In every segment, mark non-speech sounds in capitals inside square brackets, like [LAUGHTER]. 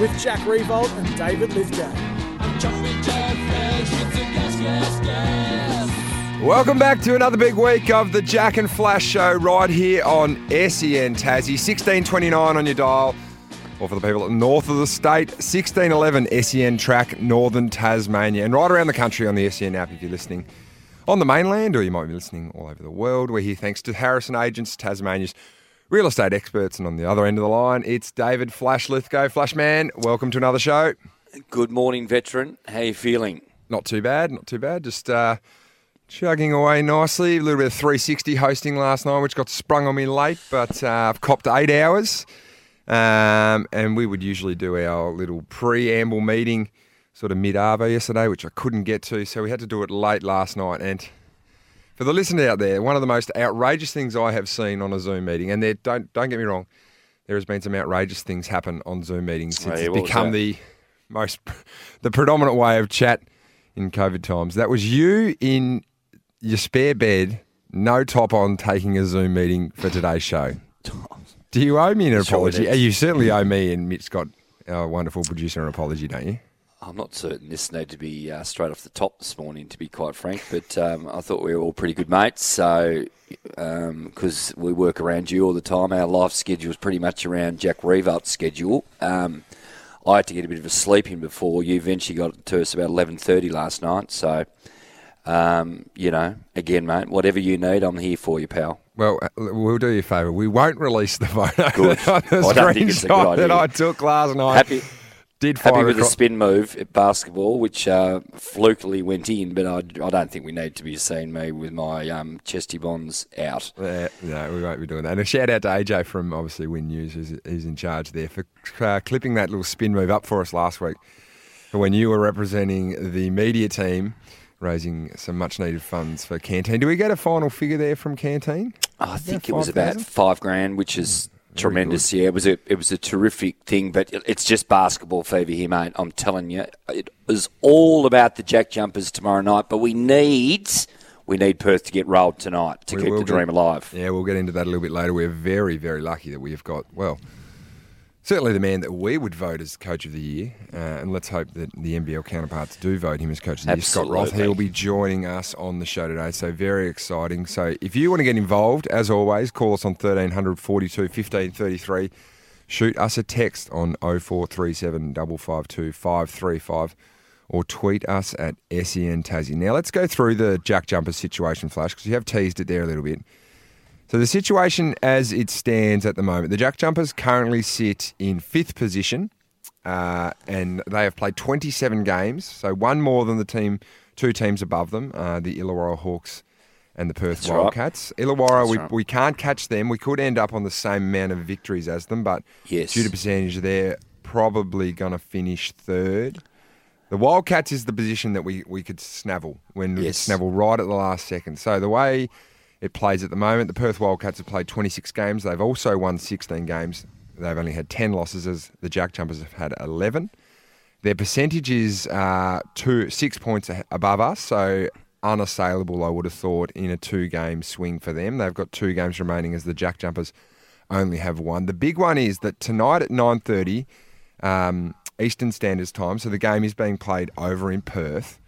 with Jack Revolt and David Lithgow. Welcome back to another big week of the Jack and Flash show right here on SEN Tassie. 1629 on your dial. Or for the people at north of the state, 1611 SEN track, Northern Tasmania. And right around the country on the SEN app if you're listening on the mainland or you might be listening all over the world. We're here thanks to Harrison Agents, Tasmania's real estate experts. And on the other end of the line, it's David Flash Lithgow. Flashman, welcome to another show. Good morning, veteran. How you feeling? Not too bad, not too bad. Just uh, chugging away nicely. A little bit of 360 hosting last night, which got sprung on me late, but uh, I've copped eight hours. Um, and we would usually do our little preamble meeting sort of mid arvo yesterday, which I couldn't get to, so we had to do it late last night. And for the listener out there, one of the most outrageous things I have seen on a Zoom meeting, and there don't don't get me wrong, there has been some outrageous things happen on Zoom meetings since Oh, yeah, it's what was become the most [LAUGHS] the predominant way of chat in COVID times. That was you in your spare bed, no top on, taking a Zoom meeting for today's show. Do you owe me an apology? is. you certainly owe me and Mitch Scott, our wonderful producer, an apology, don't you? I'm not certain this needed to be uh, straight off the top this morning, to be quite frank, but um, I thought we were all pretty good mates. So, because we work around you all the time, our life schedule is pretty much around Jack Revolt's schedule. Um, I had to get a bit of a sleep in before you eventually got to us about 11.30 last night. So, um, you know, again, mate, whatever you need, I'm here for you, pal. Well, uh, we'll do you a favour. We won't release the photo Good. [LAUGHS] I don't think it's a good screenshot that. I took last night. Happy, Did happy with the spin move at basketball, which uh, flukily went in, but I, I don't think we need to be seeing me with my um, chesty bonds out. Yeah, no, we won't be doing that. And a shout out to AJ from obviously Win News, who's, who's in charge there, for uh, clipping that little spin move up for us last week. When you were representing the media team, raising some much needed funds for Canteen. Do we get a final figure there from Canteen? I think it was about five grand, which is tremendous. Yeah, it was a it was a terrific thing, but it's just basketball fever here, mate. I'm telling you, it is all about the Jack Jumpers tomorrow night. But we need we need Perth to get rolled tonight to We keep the dream alive. Yeah, we'll get into that a little bit later. We're very, very lucky that we have got, well, certainly the man that we would vote as Coach of the Year. Uh, and let's hope that the NBL counterparts do vote him as Coach of the Year. Scott Roth, he'll be joining us on the show today. So very exciting. So if you want to get involved, as always, call us on 1300 42 15 33. Shoot us a text on 0437 552 535 or tweet us at SEN Tassie. Now let's go through the Jack Jumper situation, Flash, because you have teased it there a little bit. So the situation as it stands at the moment, the Jack Jumpers currently sit in fifth position, uh, and they have played 27 games, so one more than the team, two teams above them, uh, the Illawarra Hawks and the Perth That's right. Wildcats. Illawarra, That's we, right. we can't catch them. We could end up on the same amount of victories as them, but Yes. due to percentage, they're probably going to finish third. The Wildcats is the position that we, we could snavel when we could snavel right at the last second. So the way it plays at the moment, the Perth Wildcats have played 26 games. They've also won 16 games. They've only had 10 losses, as the Jack Jumpers have had 11. Their percentage is uh, two, six points above us, so unassailable, I would have thought, in a two game swing for them. They've got two games remaining as the Jack Jumpers only have one. The big one is that tonight at 9.30 um, Eastern Standards Time, so the game is being played over in Perth.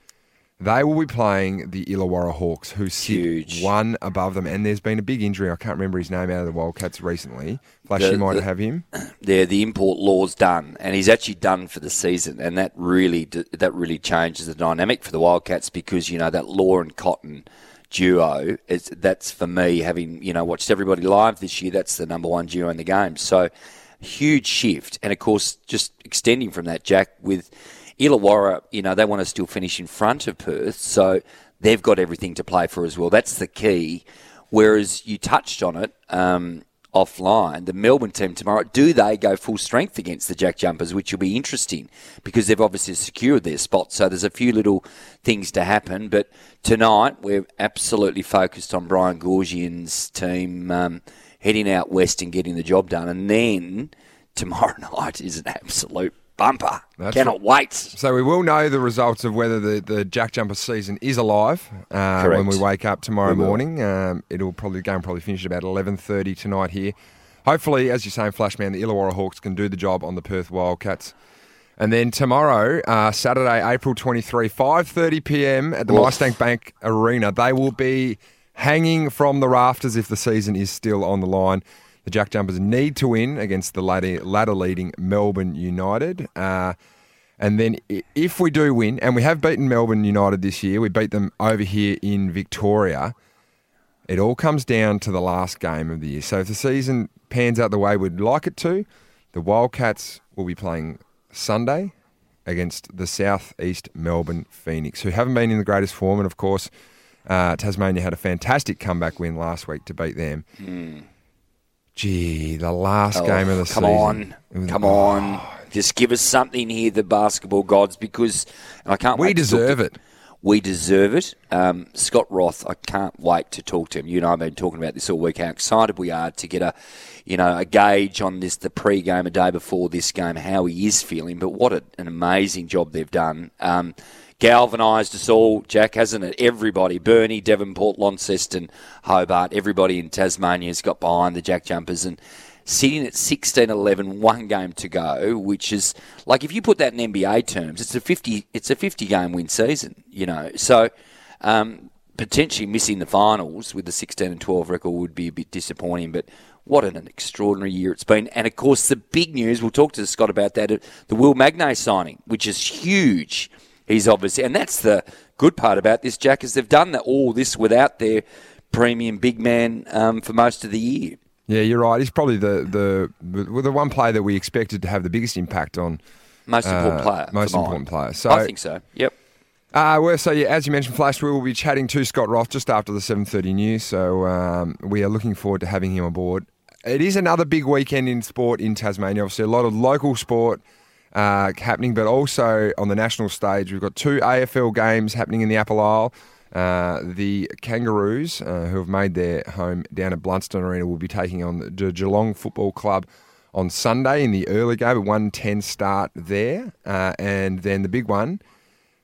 They will be playing the Illawarra Hawks, who sit Huge. one above them. And there's been a big injury. I can't remember his name out of the Wildcats recently. Flash, you might the- have him. [CLEARS THROAT] there the import law's done, and he's actually done for the season, and that really that really changes the dynamic for the Wildcats because you know that Law and Cotton duo is that's for me having you know watched everybody live this year. That's the number one duo in the game. So huge shift, and of course just extending from that, Jack with Illawarra, you know they want to still finish in front of Perth, so they've got everything to play for as well. That's the key. Whereas you touched on it. Um, offline, the Melbourne team tomorrow, do they go full strength against the Jack Jumpers, which will be interesting because they've obviously secured their spot. So there's a few little things to happen. But tonight, we're absolutely focused on Brian Goorjian's team um, heading out west and getting the job done. And then [LAUGHS] tomorrow night is an absolute bumper. That's Cannot wait. So we will know the results of whether the, the Jack Jumper season is alive uh, when we wake up tomorrow morning. Um, it'll probably game probably finish at about eleven thirty tonight here. Hopefully, as you're saying, Flashman, the Illawarra Hawks can do the job on the Perth Wildcats. And then tomorrow, uh, Saturday, April 23, 5.30 p.m. at the Oof. MyState Bank Arena, they will be hanging from the rafters if the season is still on the line. The Jack Jumpers need to win against the ladder, leading Melbourne United. Uh, and then if we do win, and we have beaten Melbourne United this year, we beat them over here in Victoria. It all comes down to the last game of the year. So if the season pans out the way we'd like it to, the Wildcats will be playing Sunday against the Southeast Melbourne Phoenix, who haven't been in the greatest form. And of course, uh, Tasmania had a fantastic comeback win last week to beat them. Gee, the last. Oh, game of the season. come season. on, was- come on. Just give us something here, the basketball gods, because I can't. We wait to talk deserve it. We deserve it. Um, Scott Roth, I can't wait to talk to him. You and I have been talking about this all week. How excited we are to get a, you know, a gauge on this the pre-game a day before this game, how he is feeling. But what a, an amazing job they've done. Um, galvanised us all, Jack, hasn't it? Everybody, Burnie, Devonport, Launceston, Hobart, everybody in Tasmania has got behind the Jack Jumpers and sitting at 16 11 one game to go which is like if you put that in NBA terms it's a 50 it's a 50 game win season you know? So um, potentially missing the finals with the 16 and 12 record would be a bit disappointing but what an extraordinary year it's been. And of course the big news we'll talk to Scott about that the Will Magnay signing which is huge he's obviously and that's the good part about this Jack is they've done that all this without their premium big man um, for most of the year Yeah, you're right. He's probably the, the the the one player that we expected to have the biggest impact on. Most important Uh, player. most important player. So- I think so. Yep. Uh, well, so yeah, as you mentioned, Flash, we will be chatting to Scott Roth just after the 7:30 news. So um, we are looking forward to having him on board. It is another big weekend in sport in Tasmania. Obviously, a lot of local sport uh, happening, but also on the national stage, we've got two AFL games happening in the Apple Isle. Uh, the Kangaroos, uh, who have made their home down at Blundstone Arena, will be taking on the Ge- Geelong Football Club on Sunday in the early game, a 110 start there. Uh, and then the big one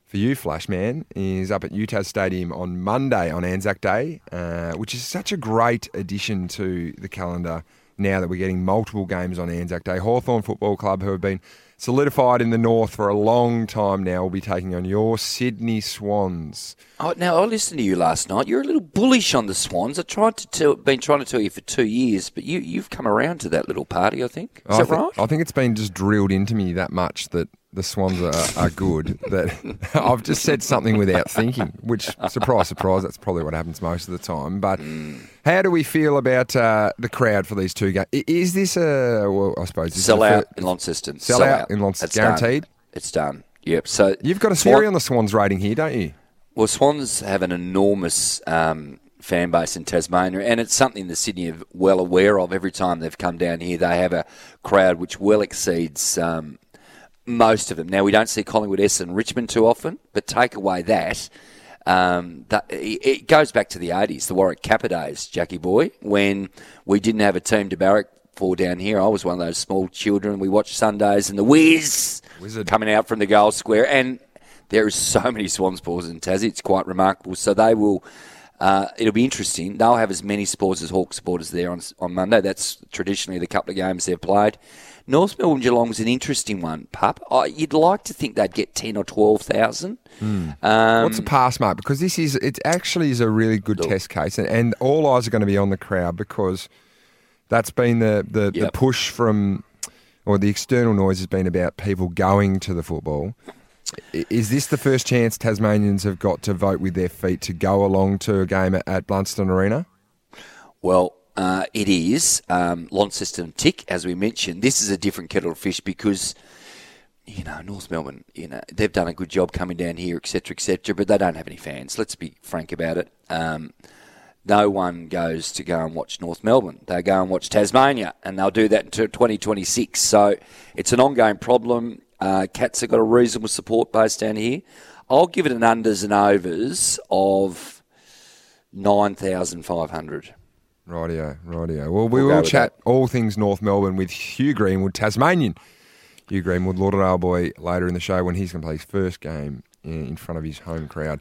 for you, Flashman, is up at UTAS Stadium on Monday on Anzac Day, uh, which is such a great addition to the calendar now that we're getting multiple games on Anzac Day. Hawthorn Football Club, who have been solidified in the north for a long time now, will be taking on your Sydney Swans. Oh, now I listened to you last night. You're a little bullish on the Swans. I tried to tell, been trying to tell you for two years, but you you've come around to that little party. I think is I that thi- right? I think it's been just drilled into me that much that the Swans are, are good that [LAUGHS] I've just said something without thinking, which, surprise, surprise, that's probably what happens most of the time. But how do we feel about uh, the crowd for these two games? Is this a, well, I suppose, Sell out in Launceston. Sell out in Launceston. It's done. Guaranteed? It's done. Yep. So You've got a Swan- theory on the Swans rating here, don't you? Well, Swans have an enormous um, fan base in Tasmania, and it's something the Sydney are well aware of. Every time they've come down here, they have a crowd which well exceeds um, most of them. Now, we don't see Collingwood, Essendon, Richmond too often, but take away that. Um, that it goes back to the 80s, the Warwick Capper days, Jackie Boy, when we didn't have a team to barrack for down here. I was one of those small children. We watched Sundays and the Whiz Wizard. coming out from the goal square, and there is so many Swans balls in Tassie. It's quite remarkable. So they will. Uh, it'll be interesting. They'll have as many supporters as Hawk supporters there on on Monday. That's traditionally the couple of games they've played. North Melbourne Geelong's an interesting one, pup. I, you'd like to think they'd get ten or twelve thousand. Um, What's the pass mark? Because this is it actually is a really good test case, and, and all eyes are going to be on the crowd because that's been the the, the push from or the external noise has been about people going to the football. Is this the first chance Tasmanians have got to vote with their feet to go along to a game at, Blundstone Arena? Well, uh, it is. Um, Launceston Tick, as we mentioned. This is a different kettle of fish because, you know, North Melbourne, you know, they've done a good job coming down here, etc., etc., but they don't have any fans. Let's be frank about it. Um, no one goes to go and watch North Melbourne. They go and watch Tasmania, and they'll do that until 2026. So it's an ongoing problem. Uh, Cats have got a reasonable support base down here. I'll give it an unders and overs of 9,500. Rightio, rightio. Well, we We'll will chat all things North Melbourne with Hugh Greenwood, Tasmanian. Hugh Greenwood, Lauderdale boy, later in the show when he's going to play his first game in front of his home crowd.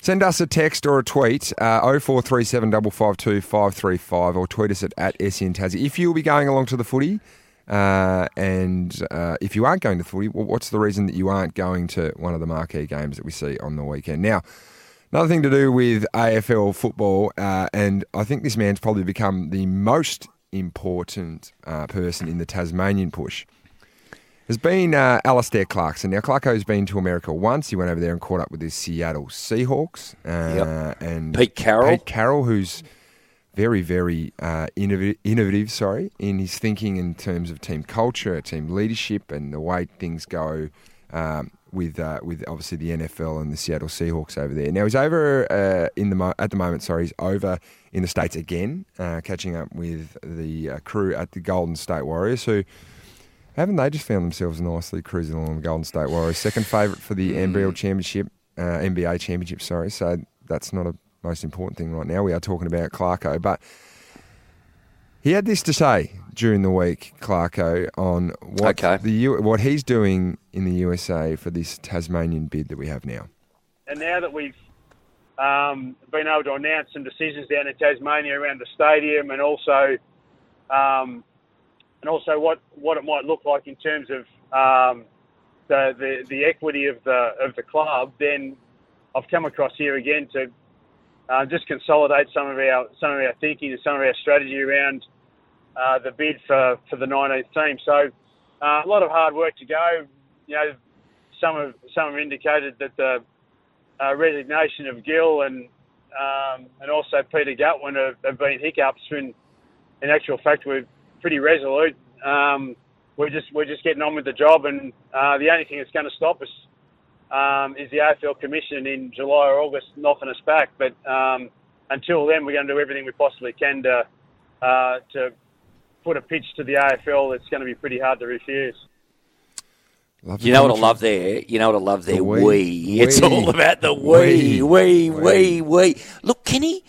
Send us a text or a tweet, uh, 0437 552 535, or tweet us at, at SEN Tassie. If you'll be going along to the footy, uh, and uh, if you aren't going to footy, what's the reason that you aren't going to one of the marquee games that we see on the weekend? Now, Another thing to do with AFL football, uh, and I think this man's probably become the most important uh, person in the Tasmanian push, has been uh, Alastair Clarkson. Now, Clarko's been to America once. He went over there and caught up with his Seattle Seahawks. Uh, and Pete Carroll. Pete Carroll, who's very, very uh, innovative, innovative, sorry, in his thinking in terms of team culture, team leadership, and the way things go um, with uh, with obviously the NFL and the Seattle Seahawks over there. Now he's over uh, in the mo- at the moment. Sorry, he's over in the states again, uh, catching up with the uh, crew at the Golden State Warriors, who. Haven't they just found themselves nicely cruising along the Golden State Warriors? Second favourite for the NBL championship, uh, NBA championship. Sorry, so that's not a most important thing right now. We are talking about Clarko, but he had this to say during the week, Clarko, on what Okay. the U- what he's doing in the USA for this Tasmanian bid that we have now. and now that we've um, been able to announce some decisions down in Tasmania around the stadium, and also um, and also what, what it might look like in terms of um, the, the the equity of the of the club, then I've come across here again to uh, just consolidate some of our some of our thinking and some of our strategy around uh, the bid for, for the 19th team. So uh, a lot of hard work to go. You know, some have some have indicated that the uh, resignation of Gill and um, and also Peter Gutwin have, have been hiccups. In, in actual fact, we're pretty resolute. Um, we're just we're just getting on with the job, and uh, the only thing that's going to stop us um, is the AFL Commission in July or August knocking us back. But um, until then, we're going to do everything we possibly can to uh, to put a pitch to the AFL that's going to be pretty hard to refuse. Love You know what I love there? You know what I love there? The we. we. It's all about the We. we, we, We. we, we. Look, Kenny,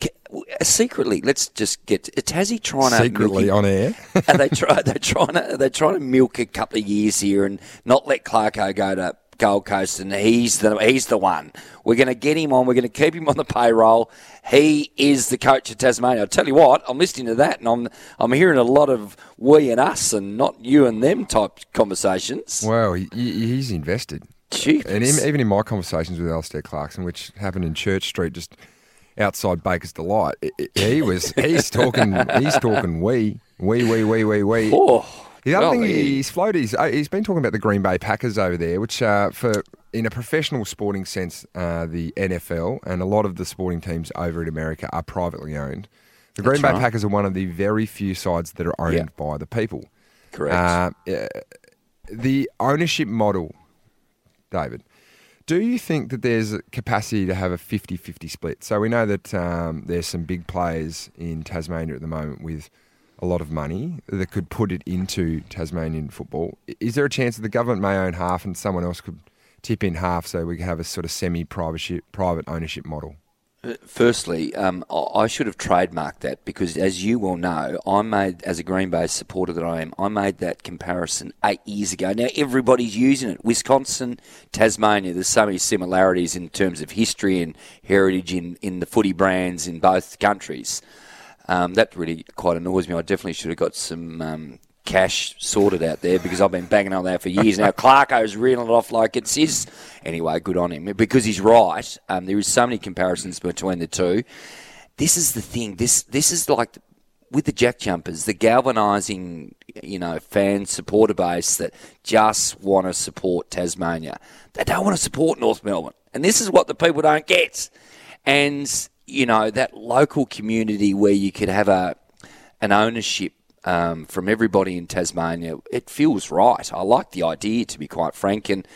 ca- secretly, let's just get. Is Tassie trying to Secretly on air. Are they try? They're trying to. They're trying to milk a couple of years here and not let Clarko go to Gold Coast, and he's the he's the one. We're going to get him on. We're going to keep him on the payroll. He is the coach of Tasmania. I tell you what, I'm listening to that, and I'm I'm hearing a lot of we and us, and not you and them type conversations. well, he, he- he's invested. Jeepers. And in, even in my conversations with Alastair Clarkson, which happened in Church Street, just outside Baker's Delight, he was he's talking he's talking we we we we we we. Oh, The other well, thing he- he's floated, he's, uh, he's been talking about the Green Bay Packers over there, which uh, for in a professional sporting sense, uh, the NFL and a lot of the sporting teams over in America are privately owned. The Green Bay right. Packers are one of the very few sides that are owned Yeah. by the people. correct. Uh, uh, the ownership model, David, do you think that there's a capacity to have a 50 50 split? So we know that um, there's some big players in Tasmania at the moment with a lot of money that could put it into Tasmanian football. Is there a chance that the government may own half and someone else could tip in half so we could have a sort of semi private ownership model? Firstly, um, I I should have trademarked that because, as you well know, I made, as a Green Bay supporter that I am, I made that comparison eight years ago. Now everybody's using it. Wisconsin, Tasmania, there's so many similarities in terms of history and heritage in, in the footy brands in both countries. Um, that really quite annoys me. I definitely should have got some um, cash sorted out there because I've been banging on that for years now. [LAUGHS] Clarko's reeling it off like it's his. Anyway, good on him because he's right. Um, there is so many comparisons between the two. This is the thing. This this is like with the Jack Jumpers, the galvanising, you know, fan supporter base that just want to support Tasmania. They don't want to support North Melbourne, and this is what the people don't get. And you know that local community where you could have a an ownership um, from everybody in Tasmania, it feels right. I like the idea, to be quite frank, and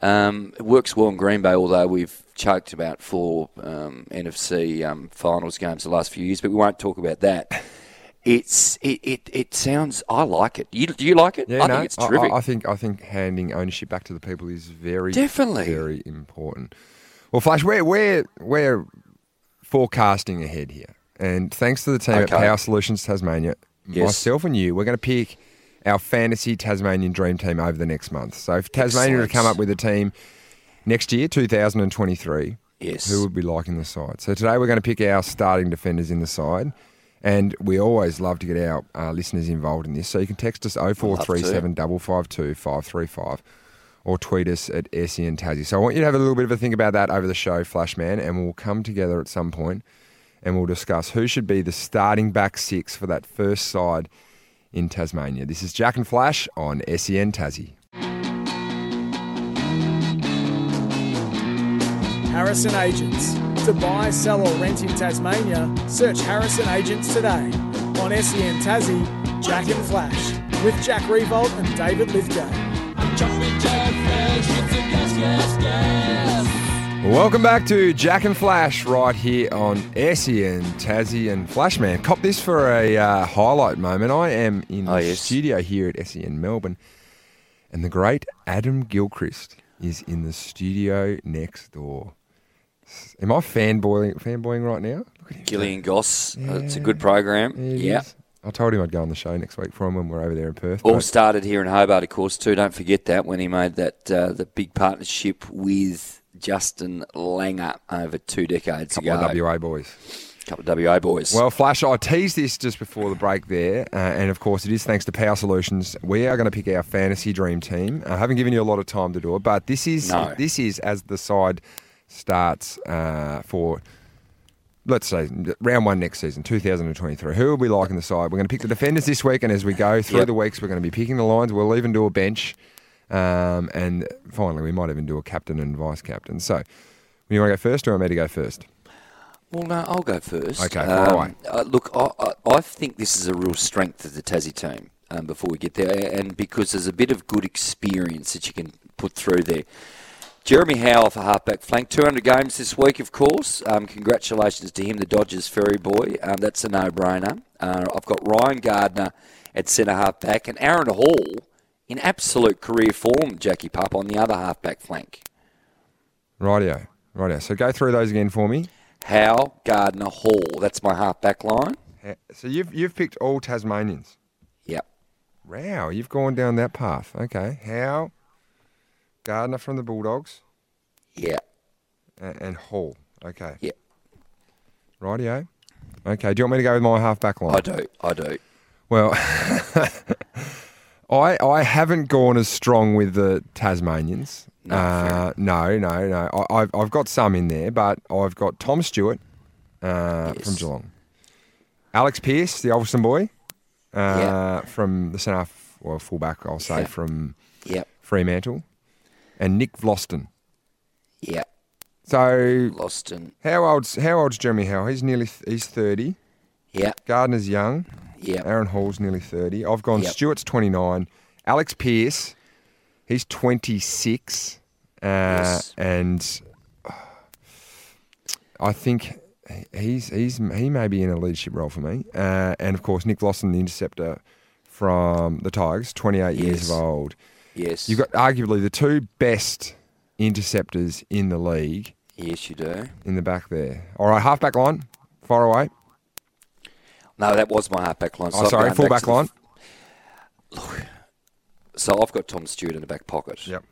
um, it works well in Green Bay. Although we've choked about four um, NFC um, finals games the last few years, but we won't talk about that. It's it, it, it sounds. I like it. You, do you like it? Yeah, I no, think it's terrific. I, I think I think handing ownership back to the people is very Definitely. very important. Well, Flash, we're we're we're forecasting ahead here, and thanks to the team at Power Solutions Tasmania, Yes. myself and you, we're going to pick our fantasy Tasmanian dream team over the next month. So, if Tasmania were to come up with a team next year, 2023, Yes. who would be liking the side? So today we're going to pick our starting defenders in the side. And we always love to get our uh, listeners involved in this. So you can text us 0437 552 535 or tweet us at SEN Tassie. So I want you to have a little bit of a think about that over the show, Flashman, and we'll come together at some point and we'll discuss who should be the starting back six for that first side in Tasmania. This is Jack and Flash on SEN Tassie. Harrison Agents. To buy, sell, or rent in Tasmania, search Harrison Agents today. On SEN Tassie, Jack and Flash. With Jack Revolt and David Lithgow. Welcome back to Jack and Flash right here on SEN Tassie and Flashman. Cop this for a uh, highlight moment. I am in Oh, the yes. studio here at SEN Melbourne, and the great Adam Gilchrist is in the studio next door. Am I fanboying, fanboying right now? Look at him. Gillian Goss. uh, It's a good program. Yeah. is. I told him I'd go on the show next week for him when we're over there in Perth. All started here in Hobart, of course, too. Don't forget that when he made that uh, the big partnership with Justin Langer over two decades couple ago. of WA boys. couple of WA boys. Well, Flash, I teased this just before the break there, uh, and of course, it is thanks to Power Solutions. We are going to pick our fantasy dream team. I haven't given you a lot of time to do it, but this is No. this is as the side starts uh, for. Let's say round one next season, 2023. Who will we like in the side? We're going to pick the defenders this week, and as we go through Yep. the weeks, we're going to be picking the lines. We'll even do a bench, um, and finally, we might even do a captain and vice captain. So, you want to go first, or am I to go first? Well, no, I'll go first. Okay, fire away. uh, look, I, I, I think this is a real strength of the Tassie team um, before we get there, and because there's a bit of good experience that you can put through there. Jeremy Howe for halfback flank, 200 games this week, of course. Um, congratulations to him, the Dodges Ferry boy. Um, that's a no-brainer. Uh, I've got Ryan Gardner at centre halfback and Aaron Hall in absolute career form, Jackie Pup, on the other halfback flank. Rightio, rightio. So go through those again for me. Howe, Gardner, Hall. That's my halfback line. So you've you've picked all Tasmanians. Yep. Wow, you've gone down that path. Okay, how Gardner from the Bulldogs Yeah. and, and Hall. Okay, Yeah. rightio. Okay, do you want me to go with my halfback line? I do. I do. Well, [LAUGHS] I I haven't gone as strong with the Tasmanians. No, uh, no, no, no. I, I've I've got some in there, but I've got Tom Stewart uh, Yes. from Geelong, Alex Pearce, the Olsen boy, uh, Yeah. from the centre, half- well fullback, I'll say Yeah. from Yep. Fremantle, and Nick Vlastuin. Yeah. So Loston. how old's how old's Jeremy Howe? He's nearly he's thirty. Yeah. Gardner's young. Yep. Aaron Hall's nearly 30. I've gone Yep. Stewart's 29. Alex Pearce, he's 26. Uh, Yes. And I think he's he's he may be in a leadership role for me. Uh, and of course, Nick Lawson, the interceptor from the Tigers, 28 years of old. Yes. You've got arguably the two best interceptors in the league Yes, you do. in the back there. All right, halfback line, far away. No, that was my halfback line. Oh, I've sorry, gone back fullback to the- line. So I've got Tom Stewart in the back pocket. Yep.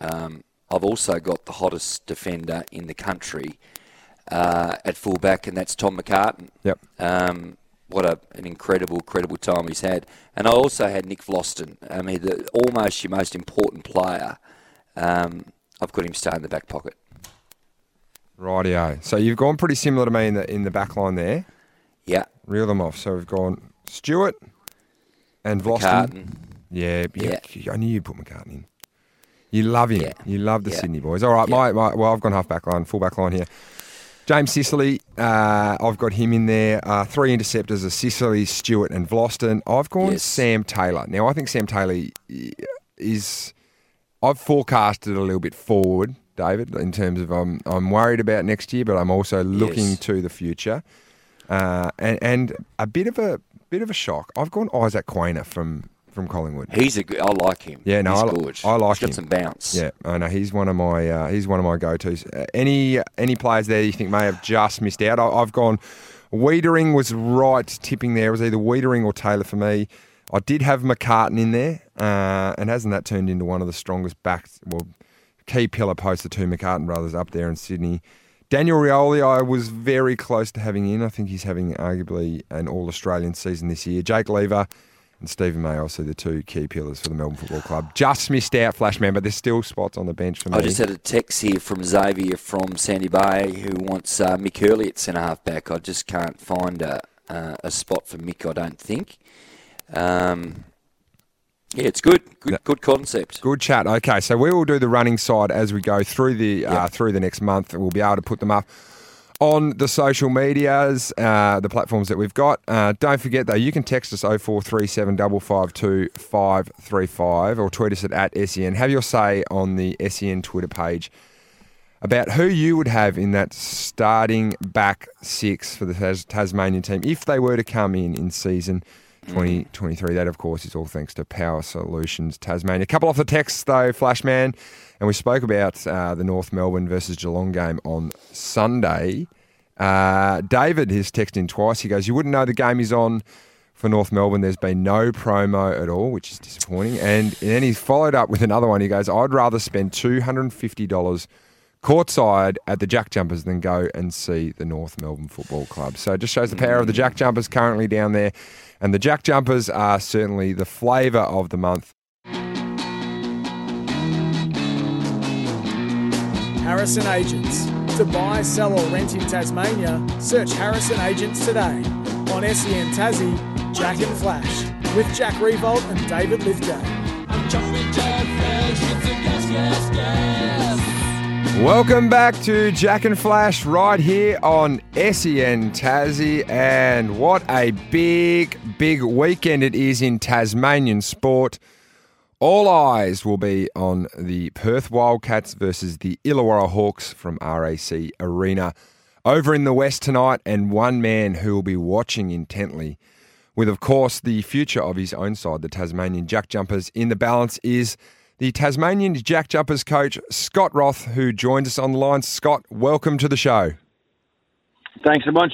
Um, I've also got the hottest defender in the country uh, at fullback, and that's Tom McCartin. Yep. Um, what a, an incredible, credible time he's had. And I also had Nick Vlastuin. I mean, the, almost your most important player. Um, I've got him staying in the back pocket. Rightio. So you've gone pretty similar to me in the in the back line there. Yeah. Reel them off. So we've gone Stewart and Vlastuin. Yeah, yeah, I knew you'd put McCartin in. You love him. Yeah. You love the Yeah. Sydney boys. All right, Yeah. my, my well, I've gone half back line, full back line here. James Sicily, uh, I've got him in there. Uh, three interceptors are Sicily, Stewart, and Vlastuin. I've gone Yes. Sam Taylor. Now, I think Sam Taylor is. I've forecasted a little bit forward, David, in terms of I'm I'm worried about next year, but I'm also looking Yes. to the future. Uh, and and a bit of a bit of a shock. I've gone Isaac Quaynor from from Collingwood. He's a good, I like him. Yeah, no, he's I good. I like he's got him. some bounce. Yeah, I know he's one of my uh, he's one of my go tos. Uh, any any players there you think may have just missed out? I, I've gone. Weitering was right tipping there. It was either Weitering or Taylor for me. I did have McCartin in there, uh, and hasn't that turned into one of the strongest backs? Well, key pillar posts, the two McCartin brothers up there in Sydney. Daniel Rioli, I was very close to having in. I think he's having arguably an All Australian season this year. Jake Lever and Steven May, also the two key pillars for the Melbourne Football Club. Just missed out, Flashman, but there's still spots on the bench for me. I just had a text here from Xavier from Sandy Bay who wants uh, Mick Hurley at centre half back. I just can't find a, uh, a spot for Mick, I don't think. Um, yeah, it's good. Good, good concept. Good chat. Okay, so we will do the running side as we go through the uh, Yep. through the next month. We'll be able to put them up on the social medias, uh, the platforms that we've got. Uh, don't forget though, you can text us 0437 552 535 or tweet us at, at SEN. Have your say on the SEN Twitter page about who you would have in that starting back six for the Tas- Tasmanian team if they were to come in in season 2023. That, of course, is all thanks to Power Solutions Tasmania. A couple off the text, though, Flashman, and we spoke about uh, the North Melbourne versus Geelong game on Sunday. Uh, David has texted in twice. He goes, You wouldn't know the game is on for North Melbourne. There's been no promo at all, which is disappointing. And, and then he's followed up with another one. He goes, I'd rather spend $250 courtside at the Jack Jumpers than go and see the North Melbourne Football Club. So it just shows the power of the Jack Jumpers currently down there. And the Jack Jumpers are certainly the flavour of the month. Harrison Agents. To buy, sell, or rent in Tasmania, search Harrison Agents today. On SEN Tassie, Jack and Flash. With Jack Revolt and David Lithgow. Welcome back to Jack and Flash right here on SEN Tassie. And what a big, big weekend it is in Tasmanian sport. All eyes will be on the Perth Wildcats versus the Illawarra Hawks from RAC Arena over in the West tonight, and one man who will be watching intently, with of course the future of his own side, the Tasmanian Jack Jumpers, in the balance is the Tasmanian Jack Jumpers coach Scott Roth, who joins us on the line. Scott, welcome to the show. Thanks a bunch.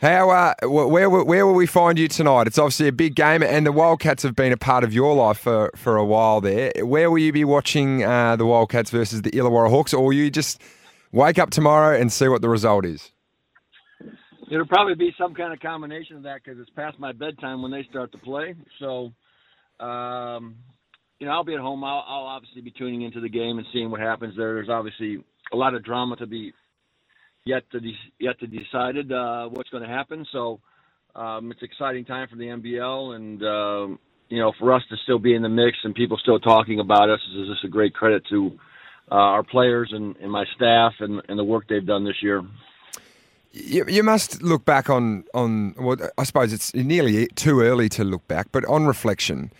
How uh, wh- where where will we find you tonight? It's obviously a big game, and the Wildcats have been a part of your life for, for a while there. Where will you be watching uh, the Wildcats versus the Illawarra Hawks, or will you just wake up tomorrow and see what the result is? It'll probably be some kind of combination of that because it's past my bedtime when they start to play. So, um, you know, I'll be at home. I'll, I'll obviously be tuning into the game and seeing what happens there. There's obviously a lot of drama to be yet to de- yet to decided uh, what's going to happen. So, um, it's exciting time for the NBL, and um, you know, for us to still be in the mix and people still talking about us is just a great credit to uh, our players and, and my staff and, and the work they've done this year. You, you must look back on on. Well, I suppose it's nearly too early to look back, but on reflection,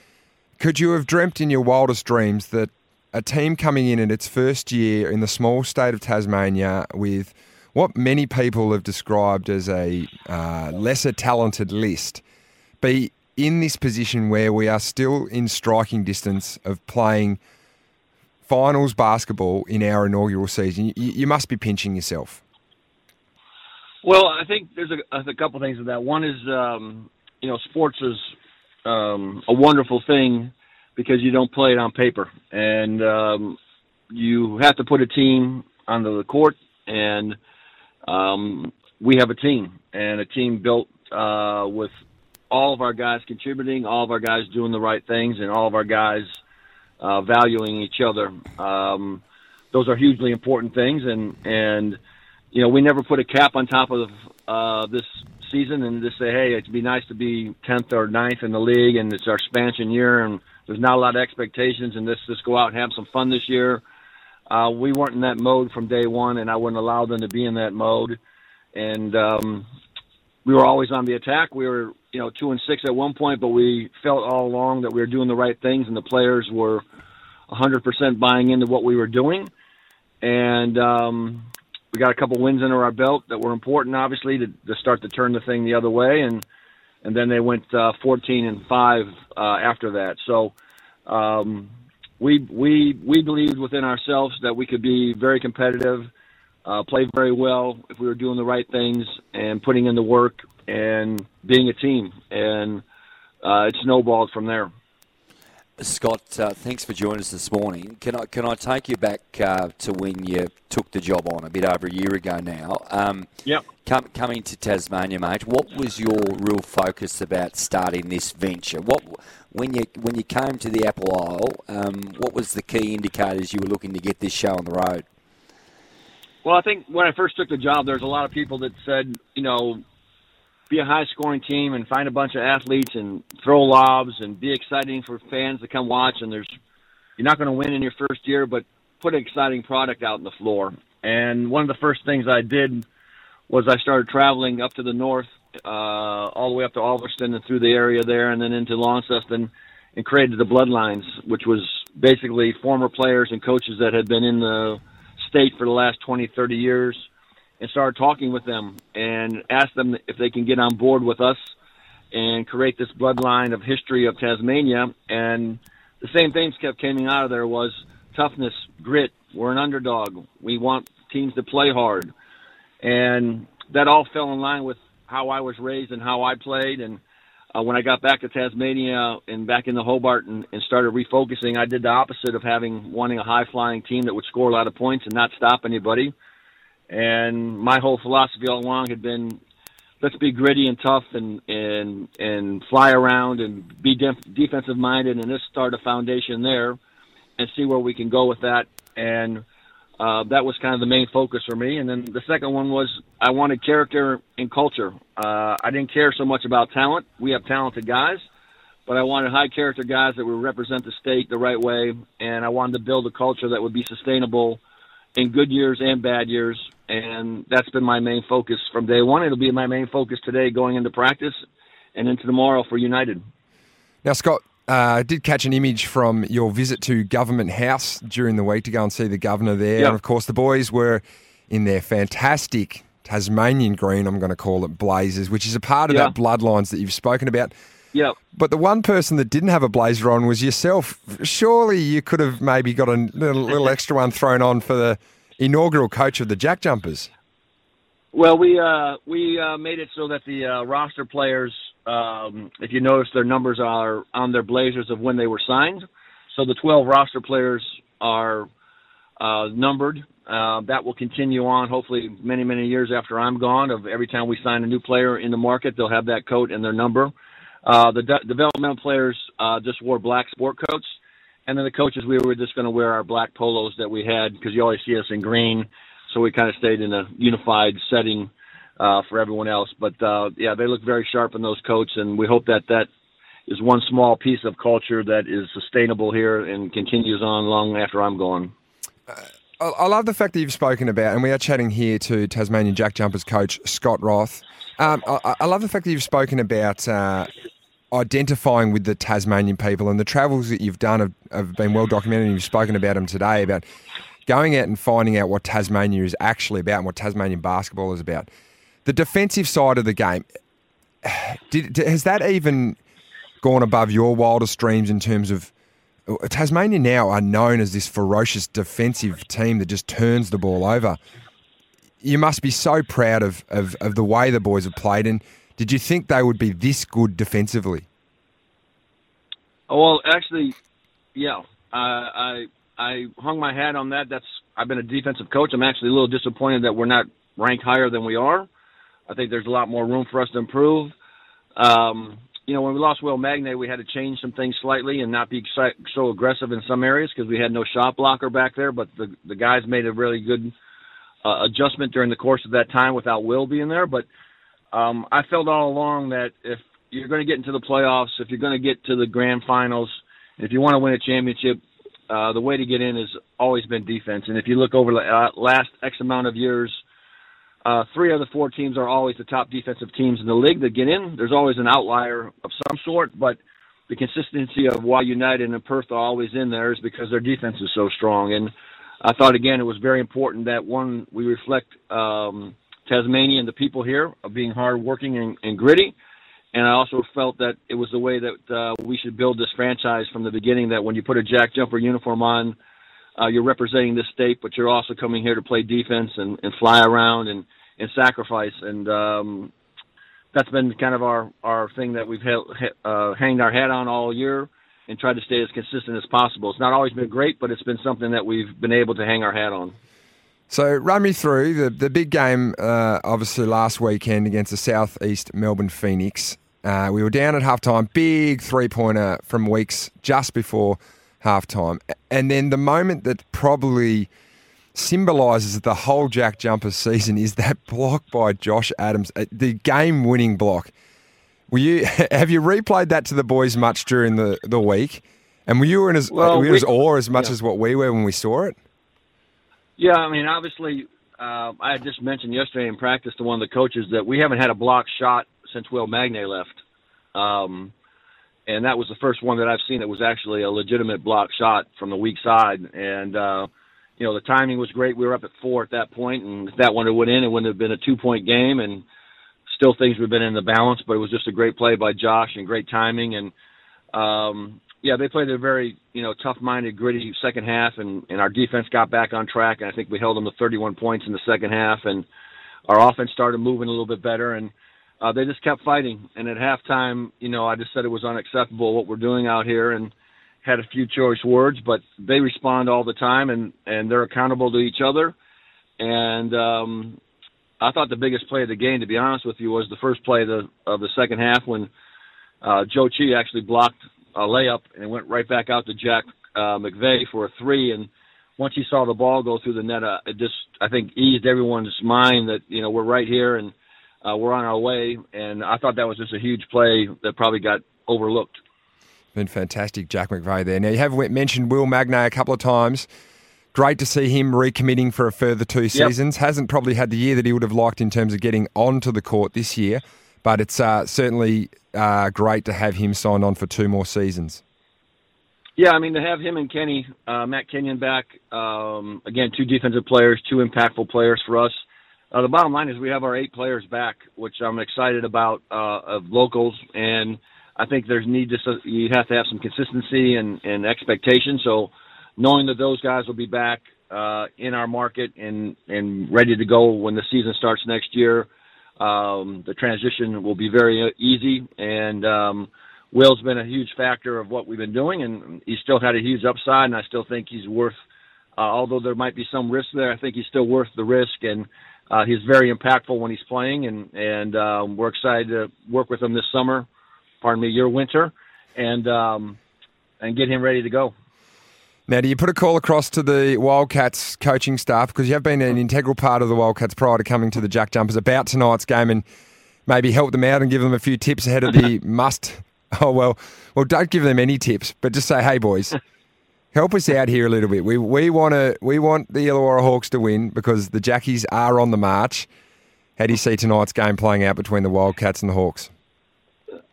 could you have dreamt in your wildest dreams that a team coming in in its first year in the small state of Tasmania with what many people have described as a uh, lesser talented list be in this position where we are still in striking distance of playing finals basketball in our inaugural season? You, you must be pinching yourself. Well, I think there's a, a couple things with that. One is, um, you know, sports is um, a wonderful thing because you don't play it on paper, and um, you have to put a team onto the court, and um, we have a team, and a team built uh, with all of our guys contributing, all of our guys doing the right things, and all of our guys uh, valuing each other. Um, those are hugely important things, and and you know we never put a cap on top of uh, this season and just say, hey, it'd be nice to be tenth or 9th in the league, and it's our expansion year, and there's not a lot of expectations, and let's just go out and have some fun this year. Uh, we weren't in that mode from day one, and I wouldn't allow them to be in that mode. And um, we were always on the attack. We were, you know, two and six at one point, but we felt all along that we were doing the right things, and the players were 100% buying into what we were doing. And um, we got a couple wins under our belt that were important, obviously, to, to start to turn the thing the other way. And and then they went uh, 14 and five uh, after that. So um, we we we believed within ourselves that we could be very competitive, uh, play very well if we were doing the right things and putting in the work and being a team. And uh, it snowballed from there. Scott, uh, thanks for joining us this morning. Can I can I take you back uh, to when you took the job on a bit over a year ago now? Um, yep. Com- coming to Tasmania, mate, what was your real focus about starting this venture? What when you when you came to the Apple Isle, um, what was the key indicators you were looking to get this show on the road? Well, I think when I first took the job, there's a lot of people that said, you know, be a high scoring team and find a bunch of athletes and throw lobs and be exciting for fans to come watch. And there's, you're not going to win in your first year, but put an exciting product out on the floor. And one of the first things I did was I started traveling up to the north, uh, all the way up to Ulverstone and through the area there, and then into Launceston, and created the Bloodlines, which was basically former players and coaches that had been in the state for the last 20, 30 years and start talking with them and ask them if they can get on board with us and create this bloodline of history of Tasmania. And the same things kept coming out of there was toughness, grit. We're an underdog. We want teams to play hard, and that all fell in line with how I was raised and how I played. And uh, when I got back to Tasmania and back in the Hobart and, and started refocusing, I did the opposite of having wanting a high flying team that would score a lot of points and not stop anybody. And my whole philosophy all along had been, let's be gritty and tough and and and fly around and be def- defensive minded, and let's start a foundation there, and see where we can go with that. And uh, that was kind of the main focus for me. And then the second one was I wanted character and culture. Uh, I didn't care so much about talent. We have talented guys, but I wanted high character guys that would represent the state the right way, and I wanted to build a culture that would be sustainable in good years and bad years, and that's been my main focus from day one. It'll be my main focus today going into practice and into tomorrow for United. Now, Scott, uh, I did catch an image from your visit to Government House during the week to go and see the governor there. Yep. And of course, the boys were in their fantastic Tasmanian green, I'm going to call it Blazers, which is a part of Yeah. that bloodlines that you've spoken about. Yep. But the one person that didn't have a blazer on was yourself. Surely you could have maybe got a little, little extra one thrown on for the inaugural coach of the Jack Jumpers. Well, we uh, we uh, made it so that the uh, roster players, um, if you notice, their numbers are on their blazers of when they were signed. So the 12 roster players are uh, numbered. Uh, that will continue on, hopefully, many many years after I'm gone. Of every time we sign a new player in the market, they'll have that coat and their number. Uh, the de- developmental players just wore black sport coats, and then the coaches we were just going to wear our black polos that we had because you always see us in green so we kind of stayed in a unified setting uh, for everyone else. But uh, yeah, they look very sharp in those coats, and we hope that that is one small piece of culture that is sustainable here and continues on long after I'm gone. I I love the fact that you've spoken about, and we are chatting here to Tasmanian Jack Jumpers coach Scott Roth. Um, I, I love the fact that you've spoken about uh, identifying with the Tasmanian people, and the travels that you've done have, have been well documented. And you've spoken about them today about going out and finding out what Tasmania is actually about and what Tasmanian basketball is about. The defensive side of the game, [SIGHS] did, has that even gone above your wildest dreams in terms of uh, Tasmania now are known as this ferocious defensive team that just turns the ball over. You must be so proud of, of, of the way the boys have played. And did you think they would be this good defensively? Well, actually, yeah, uh, I I hung my hat on that. That's I've been a defensive coach. I'm actually a little disappointed that we're not ranked higher than we are. I think there's a lot more room for us to improve. Um, you know, when we lost Will Magnay, we had to change some things slightly and not be so aggressive in some areas because we had no shot blocker back there. But the the guys made a really good uh, adjustment during the course of that time without Will being there. But um, I felt all along that if you're going to get into the playoffs, if you're going to get to the grand finals, if you want to win a championship, uh, the way to get in has always been defense. And if you look over the uh, last X amount of years, uh, three of the four teams are always the top defensive teams in the league that get in. There's always an outlier of some sort, but the consistency of why United and Perth are always in there is because their defense is so strong. And I thought again it was very important that one we reflect um, Tasmania and the people here of being hardworking and, and gritty. And I also felt that it was the way that uh, we should build this franchise from the beginning. That when you put a Jack Jumper uniform on, uh, you're representing this state, but you're also coming here to play defense and, and fly around and, and sacrifice. And um, that's been kind of our, our thing that we've held, uh, hanged our hat on all year and tried to stay as consistent as possible. It's not always been great, but it's been something that we've been able to hang our hat on. So run me through the the big game, uh, obviously last weekend against the Southeast Melbourne Phoenix. Uh, we were down at halftime, big three pointer from Weeks just before halftime. And then the moment that probably symbolises the whole Jack Jumper season is that [LAUGHS] block by Josh Adams, uh, the game winning block. Were you [LAUGHS] have you replayed that to the boys much during the, the week? And were you in as well, we, as awe as much yeah. as what we were when we saw it? Yeah, I mean, obviously, uh, I had just mentioned yesterday in practice to one of the coaches that we haven't had a block shot since Will Magnay left. Um, and that was the first one that I've seen that was actually a legitimate block shot from the weak side. And uh, you know the timing was great. We were up at four at that point, and if that one had went in, it wouldn't have been a two point game, and still things would have been in the balance. But it was just a great play by Josh and great timing. And um, yeah, they played a very you know tough minded, gritty second half, and and our defense got back on track, and I think we held them to 31 points in the second half, and our offense started moving a little bit better, and uh, they just kept fighting. And at halftime, you know, I just said it was unacceptable what we're doing out here, and had a few choice words, but they respond all the time, and and they're accountable to each other. And um, I thought the biggest play of the game, to be honest with you, was the first play of the of the second half when uh, Joe Chi actually blocked a layup and went right back out to Jack uh, McVeigh for a three. And once he saw the ball go through the net, uh, it just I think eased everyone's mind that you know we're right here and uh, we're on our way, and I thought that was just a huge play that probably got overlooked. Been fantastic, Jack McVeigh there. Now, you have mentioned Will Magnay a couple of times. Great to see him recommitting for a further two seasons. Yep. Hasn't probably had the year that he would have liked in terms of getting onto the court this year, but it's uh, certainly uh, great to have him signed on for two more seasons. Yeah, I mean to have him and Kenny, uh, Matt Kenyon back um, again, two defensive players, two impactful players for us. Uh, the bottom line is we have our eight players back, which I'm excited about uh, of locals, and I think there's need to you have to have some consistency and, and expectation. So knowing that those guys will be back uh, in our market and and ready to go when the season starts next year, um, the transition will be very easy. And um, Will's been a huge factor of what we've been doing, and he's still had a huge upside, and I still think he's worth. Uh, although there might be some risk there, I think he's still worth the risk and uh, he's very impactful when he's playing, and and um, we're excited to work with him this summer. Pardon me, your winter, and um, and get him ready to go. Now, do you put a call across to the Wildcats coaching staff because you have been an integral part of the Wildcats prior to coming to the Jack Jumpers about tonight's game, and maybe help them out and give them a few tips ahead of the [LAUGHS] must. Oh well, well, don't give them any tips, but just say, "Hey, boys." help us out here a little bit. We we want to we want the Illawarra Hawks to win because the Jackies are on the march. How do you see tonight's game playing out between the Wildcats and the Hawks?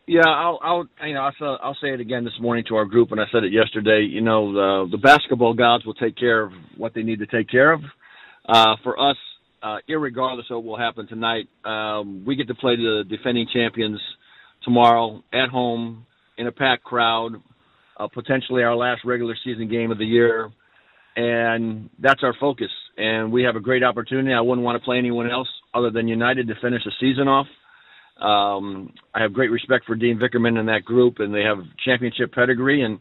Yeah, I'll, I'll you know I'll, I'll say it again this morning to our group, and I said it yesterday. You know, the the basketball gods will take care of what they need to take care of. Uh, for us, uh, regardless of what will happen tonight, um, we get to play the defending champions tomorrow at home in a packed crowd uh, potentially our last regular season game of the year, and that's our focus. And we have a great opportunity. I wouldn't want to play anyone else other than United to finish the season off. Um, I have great respect for Dean Vickerman and that group, and they have championship pedigree, and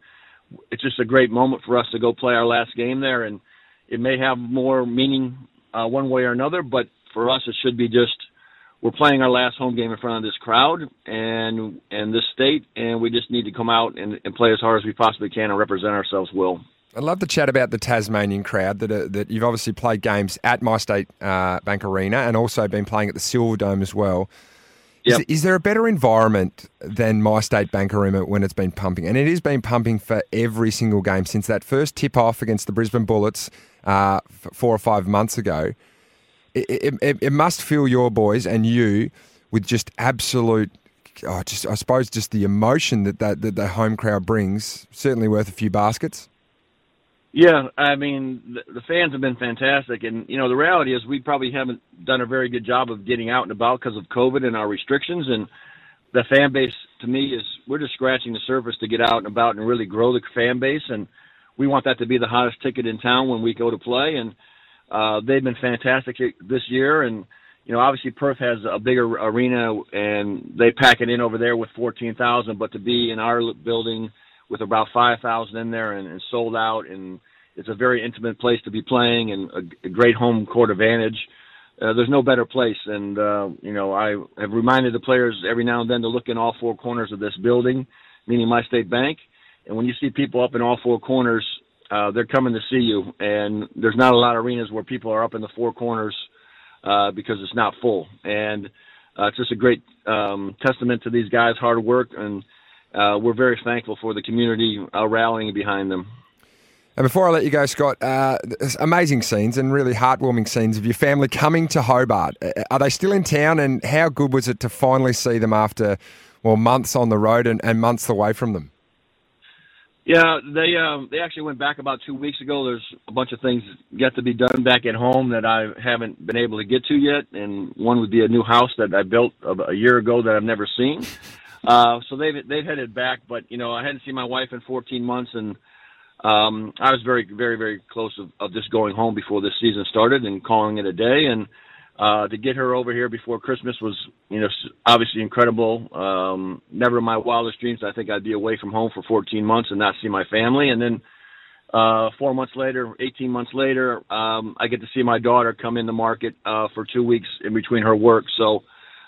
it's just a great moment for us to go play our last game there. And it may have more meaning uh, one way or another, but for us, it should be just we're playing our last home game in front of this crowd and and this state, and we just need to come out and, and play as hard as we possibly can and represent ourselves well. I'd love to chat about the Tasmanian crowd that are, that you've obviously played games at MyState uh, Bank Arena and also been playing at the Silver Dome as well. Is, Yep. is there a better environment than My State Bank Arena when it's been pumping? And it has been pumping for every single game since that first tip off against the Brisbane Bullets uh, four or five months ago. It, it, it, it must fill your boys and you with just absolute, oh, just I suppose, just the emotion that, that that the home crowd brings. Certainly worth a few baskets. Yeah, I mean the, the fans have been fantastic, and you know the reality is we probably haven't done a very good job of getting out and about because of COVID and our restrictions. And the fan base, to me, is we're just scratching the surface to get out and about and really grow the fan base. And we want that to be the hottest ticket in town when we go to play. And uh, they've been fantastic this year. And you know, obviously Perth has a bigger arena and they pack it in over there with fourteen thousand. But to be in our building with about 5,000 in there and, and sold out. And it's a very intimate place to be playing and a, a great home court advantage. Uh, there's no better place. And, uh, you know, I have reminded the players every now and then to look in all four corners of this building, meaning my state bank. And when you see people up in all four corners, uh, they're coming to see you. And there's not a lot of arenas where people are up in the four corners uh, because it's not full. And uh, it's just a great um, testament to these guys' hard work and uh, we're very thankful for the community uh, rallying behind them. And before I let you go, Scott, uh, amazing scenes and really heartwarming scenes of your family coming to Hobart. Uh, Are they still in town? And how good was it to finally see them after, well, months on the road and, and months away from them? Yeah, they um, they actually went back about two weeks ago. There's a bunch of things yet to be done back at home that I haven't been able to get to yet, and one would be a new house that I built a year ago that I've never seen. Uh, so they've they've headed back, but you know I hadn't seen my wife in 14 months, and um, I was very very very close of, of just going home before this season started and calling it a day. And uh, to get her over here before Christmas was you know obviously incredible. Um, never in my wildest dreams I think I'd be away from home for 14 months and not see my family. And then uh, four months later, 18 months later, um, I get to see my daughter come in the market uh, for two weeks in between her work. So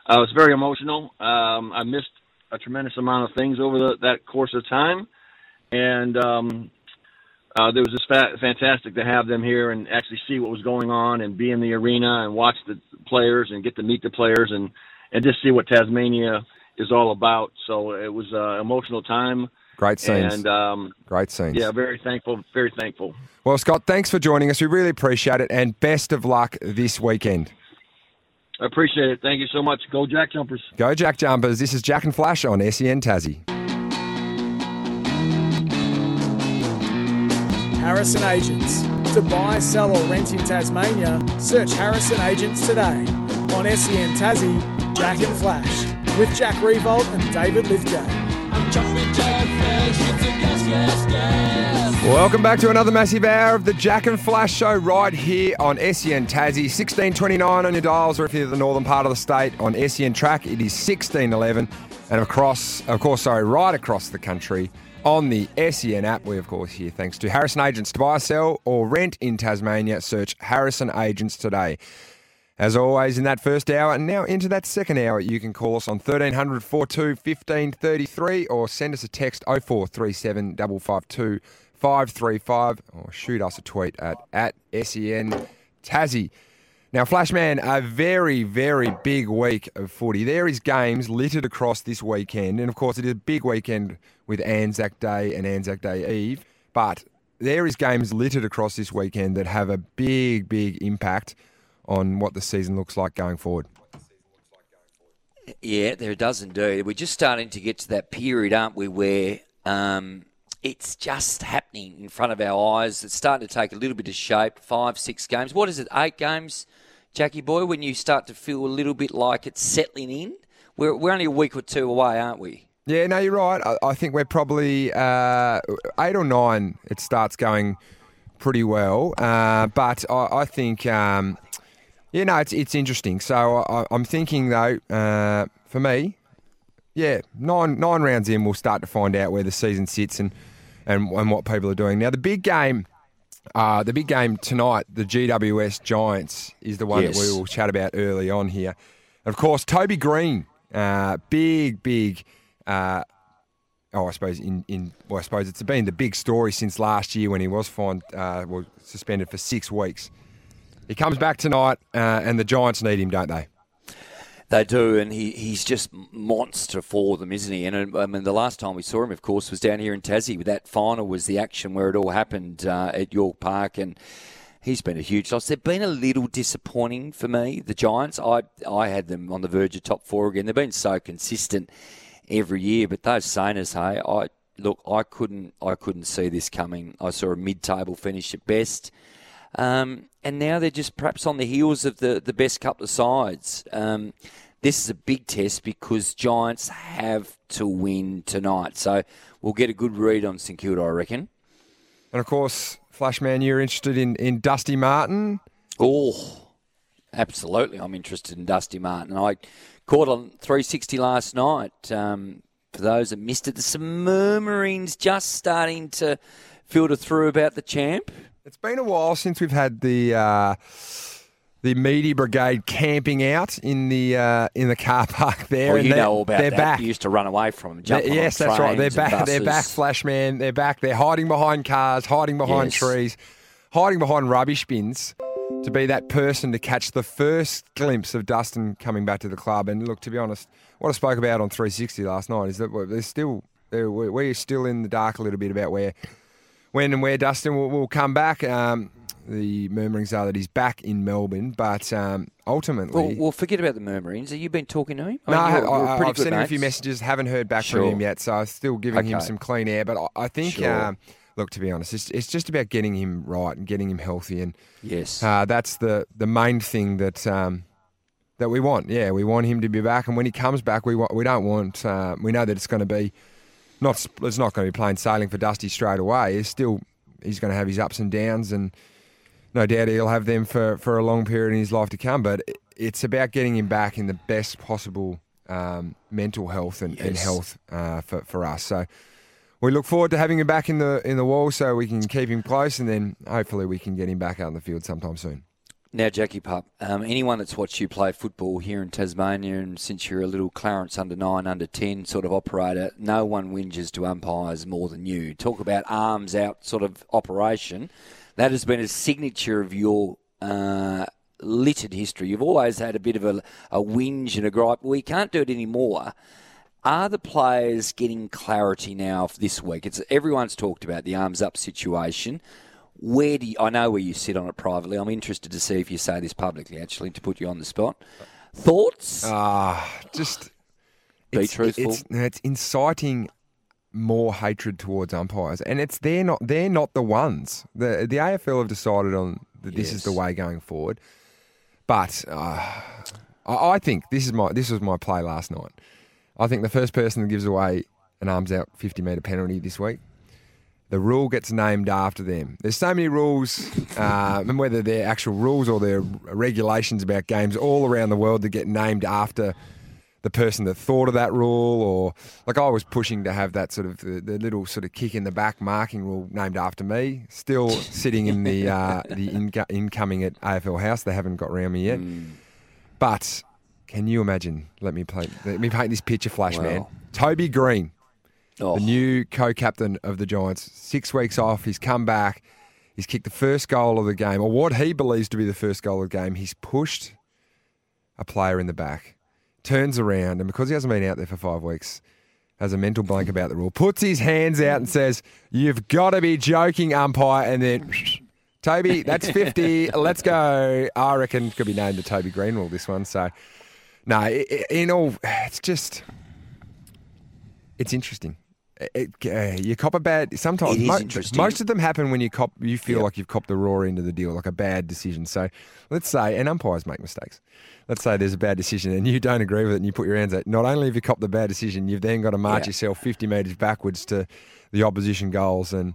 it was very emotional. Um, I missed a tremendous amount of things over the, that course of time, and um, uh, it was just fa- fantastic to have them here and actually see what was going on and be in the arena and watch the players and get to meet the players and and just see what Tasmania is all about. So it was an emotional time. Great scenes. And um, Great scenes. yeah, very thankful, very thankful. Well, Scott, thanks for joining us. We really appreciate it. And best of luck this weekend. I appreciate it. Thank you so much. Go Jack Jumpers. Go Jack Jumpers. This is Jack and Flash on SEN Tassie. Harrison Agents. To buy, sell, or rent in Tasmania, search Harrison Agents today. On SEN Tassie, Jack and Flash. With Jack Riewoldt and David Lithgow. Welcome back to another massive hour of the Jack and Flash show right here on SEN Tassie. 1629 on your dials, or if you're the northern part of the state on SEN track, it is 1611. And across, of course, sorry, right across the country on the SEN app. We, of course, here thanks to Harrison Agents. To buy, sell, or rent in Tasmania, search Harrison Agents today. As always, in that first hour, and now into that second hour, you can call us on 1300 42 1533 or send us a text 0437 552 535 or shoot us a tweet at, at SEN Tassie. Now, Flashman, a very, very big week of footy. There is games littered across this weekend, and of course, it is a big weekend with Anzac Day and Anzac Day Eve. But there is games littered across this weekend that have a big, big impact on what the season looks like going forward. Yeah, there does indeed. We're just starting to get to that period, aren't we, where um, it's just happening in front of our eyes. It's starting to take a little bit of shape. Five, six games. What is it? Eight games, Jackie boy. When you start to feel a little bit like it's settling in. We're we're only a week or two away, aren't we? Yeah, no, you're right. I, I think we're probably uh, eight or nine. It starts going pretty well, uh, but I, I think um, no, it's it's interesting. So I, I'm thinking though, uh, for me, yeah, nine nine rounds in, we'll start to find out where the season sits and and, and what people are doing. Now, the big game. Uh, the big game tonight, the GWS Giants, is the one that we will chat about early on here. Of course, Toby Greene, uh, big, big. Uh, oh, I suppose in, in well, I suppose it's been the big story since last year when he was fined, uh, well, suspended for six weeks. He comes back tonight, uh, and the Giants need him, don't they? They do, and he, he's just monster for them, isn't he? And I mean, the last time we saw him, of course, was down here in Tassie. That final was the action where it all happened uh, at York Park, and he's been a huge loss. They've been a little disappointing for me, the Giants. I I had them on the verge of top four again. They've been so consistent every year, but those Saners, hey, I look, I couldn't I couldn't see this coming. I saw a mid-table finish at best. Um, and now they're just perhaps on the heels of the, the best couple of sides. Um, this is a big test because Giants have to win tonight. So we'll get a good read on St Kilda, I reckon. And of course, Flashman, you're interested in, in Dusty Martin. Oh, absolutely. I'm interested in Dusty Martin. I caught on 360 last night. Um, for those that missed it, there's some murmurings just starting to filter through about the champ. It's been a while since we've had the uh, the media brigade camping out in the uh, in the car park there. Well, you know all about they're that. Back. You used to run away from them. They're- yes, that's right. They're back. They're back, Flashman. They're back. They're hiding behind cars, hiding behind Yes. trees, hiding behind rubbish bins to be that person to catch the first glimpse of Dustin coming back to the club. And look, to be honest, what I spoke about on 360 last night is that we're- they're still we're we're still in the dark a little bit about where when and where Dustin will, will come back. Um, the murmurings are that he's back in Melbourne, but um, ultimately. Well, well, forget about the murmurings. Have you been talking to him? no, I, you're- I, have sent him a few messages. Haven't heard back Sure. from him yet, so I'm still giving him some clean air. But I, I think, Sure. um, look, to be honest, it's, it's just about getting him right and getting him healthy, and Yes. uh, that's the the main thing that um, that we want. Yeah, we want him to be back, and when he comes back, we want we don't want. Uh, we know that it's going to be not it's not going to be plain sailing for Dusty straight away. He's still he's going to have his ups and downs, and no doubt he'll have them for, for a long period in his life to come. But it's about getting him back in the best possible um, mental health and, and health uh, for for us. So we look forward to having him back in the in the wall, so we can keep him close, and then hopefully we can get him back out in the field sometime soon. Now, Jackie Pup, um, anyone that's watched you play football here in Tasmania, and since you're a little Clarence under nine, under ten sort of operator, no one whinges to umpires more than you. Talk about arms out sort of operation. That has been a signature of your uh, littered history. You've always had a bit of a, a whinge and a gripe. We can't do it anymore. Are the players getting clarity now for this week? It's everyone's talked about the arms up situation. Where do you, I know where you sit on it privately? I'm interested to see if you say this publicly. Actually, to put you on the spot, thoughts? Ah, just Be it's, truthful. It's, it's inciting more hatred towards umpires, and it's they're not they're not the ones. the The AFL have decided on that this is the way going forward. But uh, I, I think this is my this was my play last night. I think the first person that gives away an arms out fifty metre penalty this week. The rule gets named after them. There's so many rules, uh, and whether they're actual rules or they're regulations about games all around the world that get named after the person that thought of that rule, or like I was pushing to have that sort of the, the little sort of kick in the back marking rule named after me. Still [LAUGHS] sitting in the uh, the inco- incoming at AFL House. They haven't got round me yet. But can you imagine? Let me play. Let me paint this picture, Flash man. Toby Greene, oh, the new co-captain of the Giants, six weeks off. He's come back. He's kicked the first goal of the game, or what he believes to be the first goal of the game. He's pushed a player in the back, turns around, and because he hasn't been out there for five weeks, has a mental blank about the rule. Puts his hands out and says, "You've got to be joking, umpire!" And then. [LAUGHS] Toby, that's 50. Let's go. I reckon could be named the Toby Greene rule, this one. So, no, in all, [SIGHS] it's just, it's interesting. It, uh, you cop a bad sometimes. Mo-. Most of them happen when you cop. You feel Yep. like you've copped the raw end of the deal, like a bad decision. So let's say, and umpires make mistakes. Let's say there's a bad decision and you don't agree with it, and you put your hands out. Not only have you copped the bad decision, you've then got to march Yeah. yourself 50 metres backwards to the opposition goals, and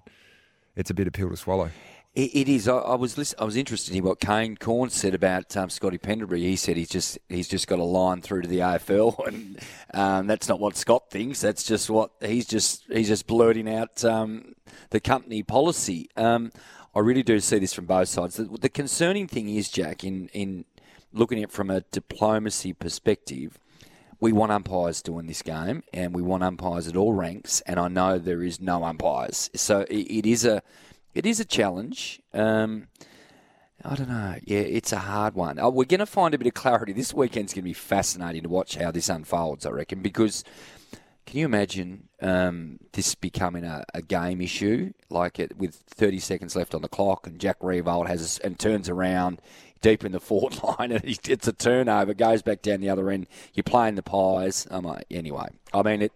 it's a bitter pill to swallow. It, it is. I, I was listen, I was interested in what Kane Cornes said about um, Scotty Pendlebury. He said he's just he's just got a line through to the AFL, [LAUGHS] and um, that's not what Scott thinks. That's just what he's just he's just blurting out um, the company policy. Um, I really do see this from both sides. The, the concerning thing is, Jack, in in looking at it from a diplomacy perspective, we want umpires doing this game, and we want umpires at all ranks. And I know there is no umpires, so it, it is a it is a challenge. Um, I don't know. Yeah, it's a hard one. Oh, we're going to find a bit of clarity. This weekend's going to be fascinating to watch how this unfolds, I reckon, because can you imagine um, this becoming a, a, game issue, like it with 30 seconds left on the clock, and Jack Riewoldt has a, and turns around deep in the [LAUGHS] forward line, and it's a turnover, goes back down the other end. You're playing the pies. I'm like, anyway, I mean it.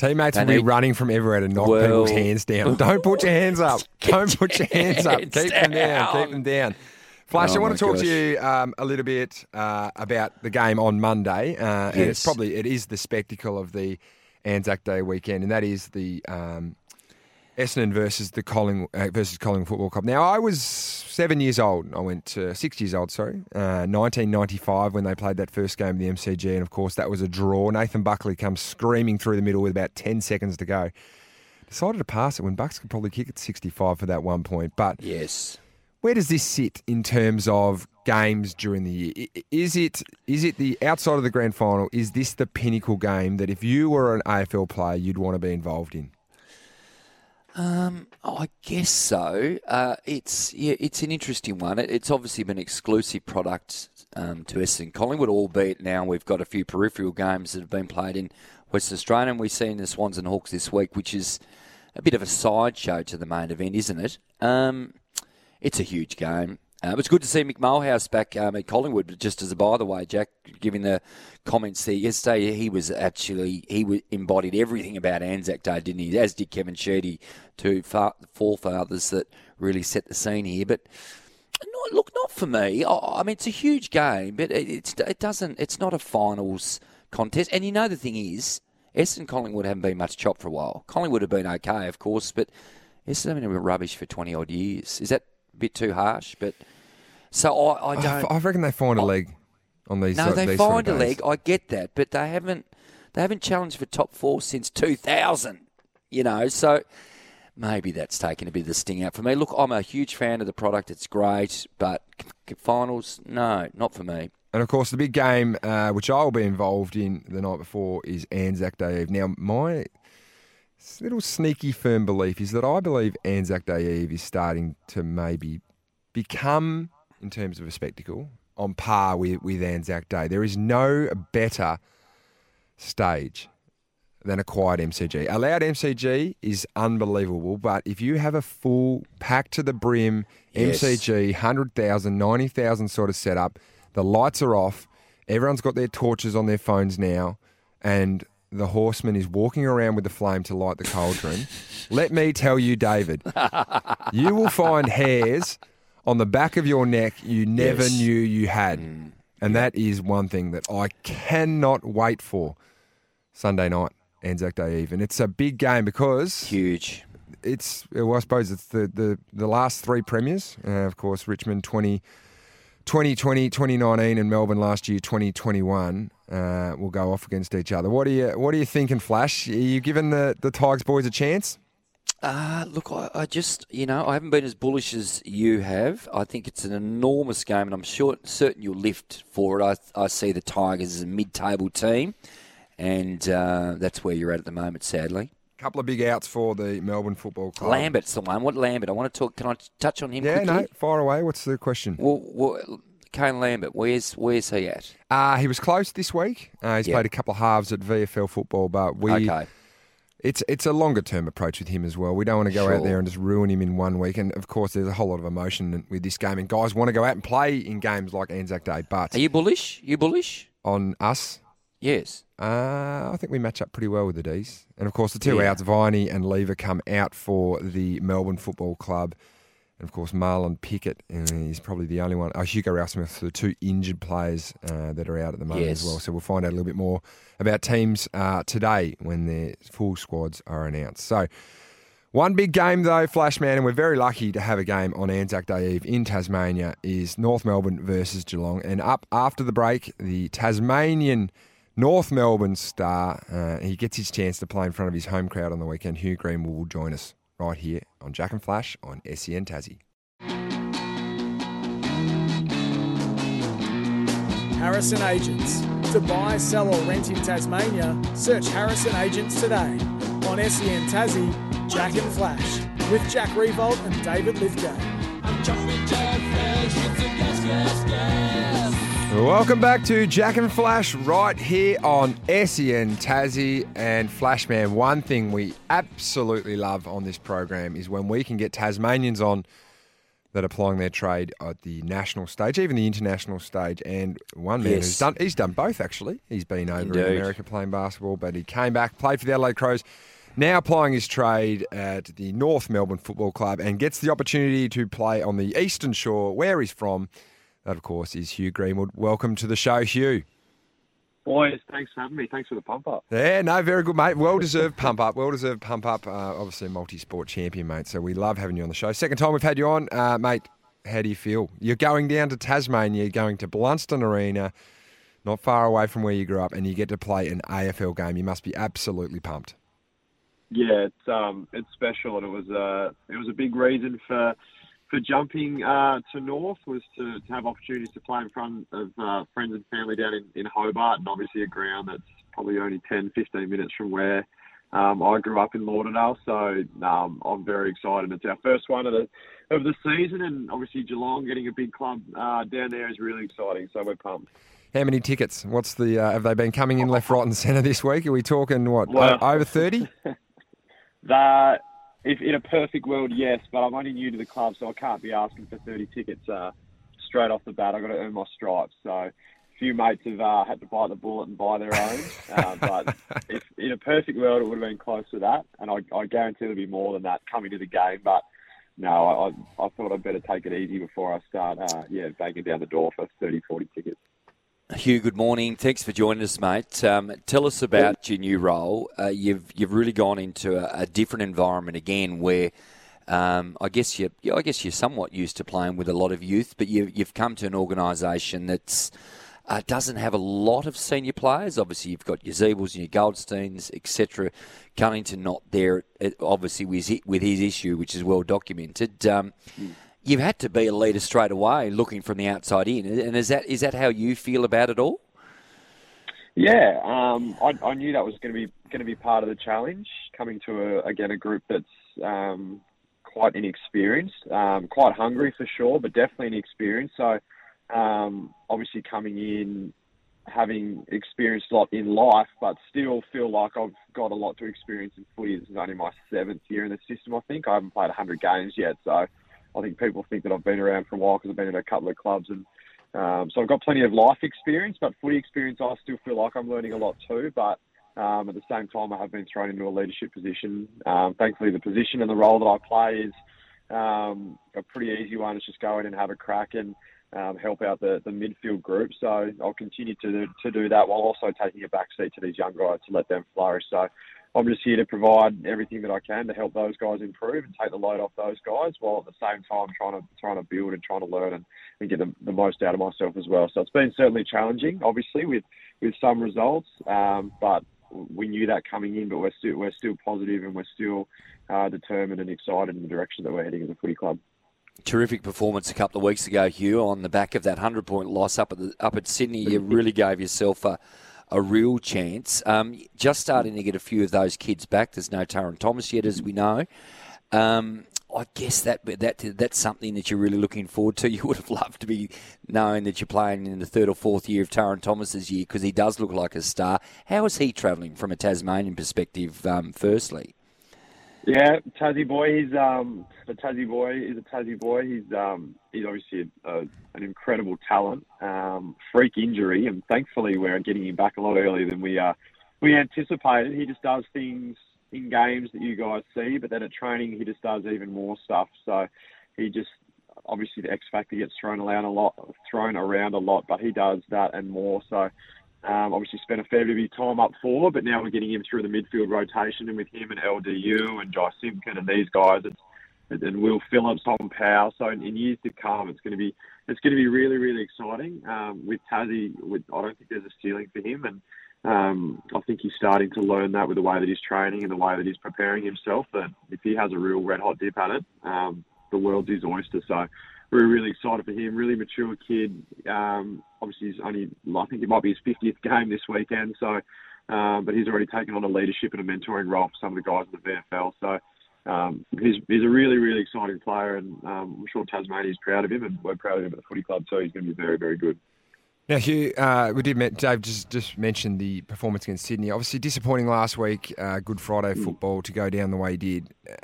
Teammates will be running from everywhere to knock well, people's hands down. [LAUGHS] Don't put your hands up. Don't put your hands up. Keep them down. Keep them down. Flash, oh I want to talk gosh. to you um, a little bit uh, about the game on Monday, uh, yes. and it's probably it is the spectacle of the Anzac Day weekend, and that is the um, Essendon versus the Colling uh, versus Collingwood Football Club. Now, I was seven years old. I went to six years old. Sorry, 1995 uh, when they played that first game of the MCG, and of course that was a draw. Nathan Buckley comes screaming through the middle with about ten seconds to go. Decided to pass it when Bucks could probably kick at 65 for that one point, but yes where does this sit in terms of games during the year? Is it is it the outside of the grand final? Is this the pinnacle game that if you were an AFL player, you'd want to be involved in? Um, oh, I guess so. Uh, it's yeah, it's an interesting one. It, it's obviously been exclusive product um, to Essendon Collingwood, albeit now we've got a few peripheral games that have been played in Western Australia, and we've seen the Swans and Hawks this week, which is a bit of a sideshow to the main event, isn't it? Um, it's a huge game. Uh, it was good to see Mick back um, at Collingwood. But Just as a by the way, Jack, giving the comments there yesterday, he was actually he embodied everything about Anzac Day, didn't he? As did Kevin Sheedy, two forefathers that really set the scene here. But no, look, not for me. I, I mean, it's a huge game, but it, it doesn't. It's not a finals contest. And you know the thing is, Essendon Collingwood haven't been much chopped for a while. Collingwood have been okay, of course, but Essendon have been rubbish for twenty odd years. Is that bit too harsh, but so I, I don't. I reckon they find a leg on these. No, they these find a leg. I get that, but they haven't. They haven't challenged for top four since 2000. You know, so maybe that's taken a bit of the sting out for me. Look, I'm a huge fan of the product. It's great, but finals, no, not for me. And of course, the big game, uh, which I will be involved in the night before, is Anzac Day Eve. Now, my little sneaky firm belief is that I believe Anzac Day Eve is starting to maybe become, in terms of a spectacle, on par with, with Anzac Day. There is no better stage than a quiet MCG. A loud MCG is unbelievable, but if you have a full, packed to the brim yes. MCG, 100,000, 90,000 sort of setup, the lights are off, everyone's got their torches on their phones now, and the horseman is walking around with the flame to light the cauldron, [LAUGHS] let me tell you, David, you will find hairs on the back of your neck you never yes. knew you had. Mm. And that is one thing that I cannot wait for Sunday night, Anzac Day Eve. And it's a big game because. Huge. It's, well, I suppose it's the, the, the last three premiers. Uh, of course, Richmond 20, 2020, 2019, and Melbourne last year, 2021 uh, will go off against each other. What are you What are you thinking, Flash? Are you giving the the Tigers boys a chance? Uh, look, I, I, just, you know, I haven't been as bullish as you have. I think it's an enormous game, and I'm sure, certain you'll lift for it. I, I see the Tigers as a mid-table team, and uh, that's where you're at at the moment, sadly. Couple of big outs for the Melbourne Football Club. Lambert's the one. What Lambert? I want to talk. Can I touch on him? Yeah, quickly? no, fire away. What's the question? Well, well Kane Lambert, where's where's he at? Uh, he was close this week. Uh, he's yep. played a couple of halves at VFL football, but we. Okay. It's it's a longer term approach with him as well. We don't want to go sure. out there and just ruin him in one week. And of course, there's a whole lot of emotion with this game, and guys want to go out and play in games like Anzac Day. But are you bullish? You bullish on us? Yes. Uh, I think we match up pretty well with the D's. And of course, the two yeah. outs, Viney and Lever, come out for the Melbourne Football Club. And of course, Marlon Pickett is probably the only one. Oh, Hugo Ralphsmith, the two injured players uh, that are out at the moment yes. as well. So we'll find out a little bit more about teams uh, today when their full squads are announced. So one big game though, Flashman, and we're very lucky to have a game on Anzac Day Eve in Tasmania is North Melbourne versus Geelong. And up after the break, the Tasmanian North Melbourne star, uh, he gets his chance to play in front of his home crowd on the weekend. Hugh Greenwood will join us right here on Jack and Flash on SEN Tassie. Harrison Agents. To buy, sell, or rent in Tasmania, search Harrison Agents today. On SEN Tassie, Jack and Flash, with Jack Riewoldt and David Lithgow. Welcome back to Jack and Flash right here on SEN Tassie and Flashman. One thing we absolutely love on this program is when we can get Tasmanians on that are plying their trade at the national stage, even the international stage. And one man Yes. who's done he's done both actually. He's been over in America playing basketball, but he came back, played for the Adelaide Crows, now applying his trade at the North Melbourne Football Club and gets the opportunity to play on the Eastern Shore, where he's from. That, of course, is Hugh Greenwood. Welcome to the show, Hugh. Boys, thanks for having me. Thanks for the pump up. Yeah, no, very good, mate. Well deserved pump up. Well deserved pump up. Uh, obviously, a multi sport champion, mate. So we love having you on the show. Second time we've had you on, uh, mate. How do you feel? You're going down to Tasmania, you're going to Blundstone Arena, not far away from where you grew up, and you get to play an AFL game. You must be absolutely pumped. Yeah, it's um, it's special, and it was uh, it was a big reason for for jumping uh, to North was to, to have opportunities to play in front of uh, friends and family down in, in Hobart, and obviously a ground that's probably only 10, 15 minutes from where um, I grew up in Lauderdale. So um, I'm very excited. It's our first one of the of the season, and obviously Geelong getting a big club uh, down there is really exciting. So we're pumped. How many tickets? What's the? Uh, have they been coming in left, right, and centre this week? Are we talking what Well- over thirty? [LAUGHS] That, if in a perfect world, yes, but I'm only new to the club, so I can't be asking for 30 tickets uh, straight off the bat. I've got to earn my stripes. So a few mates have uh, had to bite the bullet and buy their own. uh, [LAUGHS] but if in a perfect world, it would have been close to that, and I, I guarantee there'll be more than that coming to the game. But no, I, I, I thought I'd better take it easy before I start, uh, yeah, banging down the door for 30, 40 tickets. Hugh, good morning. Thanks for joining us, mate. Um, tell us about your new role. Uh, you've you've really gone into a, a different environment again, where um, I guess you I guess you're somewhat used to playing with a lot of youth, but you, you've come to an organisation that's uh, doesn't have a lot of senior players. Obviously, you've got your Ziebells and your Goldsteins, etc. Cunnington not there, obviously with his, with his issue, which is well documented. Um, You've had to be a leader straight away, looking from the outside in, and is that is that how you feel about it all? Yeah, um, I, I knew that was going to be going to be part of the challenge. Coming to a, again a group that's um, quite inexperienced, um, quite hungry for sure, but definitely inexperienced. So um, obviously coming in, having experienced a lot in life, but still feel like I've got a lot to experience in footy. This is only my seventh year in the system. I think I haven't played 100 games yet, so I think people think that I've been around for a while because I've been in a couple of clubs and. Um, so I've got plenty of life experience, but footy experience, I still feel like I'm learning a lot too. But um, at the same time, I have been thrown into a leadership position. Um, thankfully, the position and the role that I play is um, a pretty easy one. It's just go in and have a crack and um, help out the, the midfield group. So I'll continue to to do that while also taking a back seat to these young guys to let them flourish. So I'm just here to provide everything that I can to help those guys improve and take the load off those guys, while at the same time trying to trying to build and trying to learn and, and get the, the most out of myself as well. So it's been certainly challenging, obviously with with some results, um, but we knew that coming in. But we're still we're still positive and we're still uh, determined and excited in the direction that we're heading as a footy club. Terrific performance a couple of weeks ago, Hugh, on the back of that hundred point loss up at the, up at Sydney. You really gave yourself a a real chance. Um, just starting to get a few of those kids back. There's no Tarryn Thomas yet, as we know. Um, I guess that that that's something that you're really looking forward to. [LAUGHS] You would have loved to be knowing that you're playing in the third or fourth year of Tarryn Thomas's year because he does look like a star. How is he travelling from a Tasmanian perspective? Um, firstly, Yeah, Tassie boy. He's um, a Tassie boy. He's a Tassie boy. He's um, he's obviously a, a, an incredible talent. Um, freak injury, and thankfully we're getting him back a lot earlier than we uh, we anticipated. He just does things in games that you guys see, but then at training he just does even more stuff. So he just obviously the X factor gets thrown around a lot, thrown around a lot, but he does that and more. So um, obviously spent a fair bit of his time up forward, but now we're getting him through the midfield rotation, and with him and LDU and Jy Simpkin and these guys, it's and Will Phillips, Tom Powell. So in, in years to come, it's going to be it's going to be really really exciting. Um, with Tassie, with, I don't think there's a ceiling for him, and um, I think he's starting to learn that with the way that he's training and the way that he's preparing himself. That if he has a real red hot dip at it, um, the world's his oyster. So we're really excited for him. Really mature kid. Um, obviously, he's only I think it might be his 50th game this weekend. So, um, but he's already taken on a leadership and a mentoring role for some of the guys in the VFL. So. Um, he's, he's a really, really exciting player, and um, I'm sure Tasmania is proud of him, and we're proud of him at the footy club too. He's going to be very, very good. Now, Hugh, uh, we did. Dave just just mentioned the performance against Sydney. Obviously, disappointing last week. Uh, Good Friday mm. football to go down the way he did. Uh,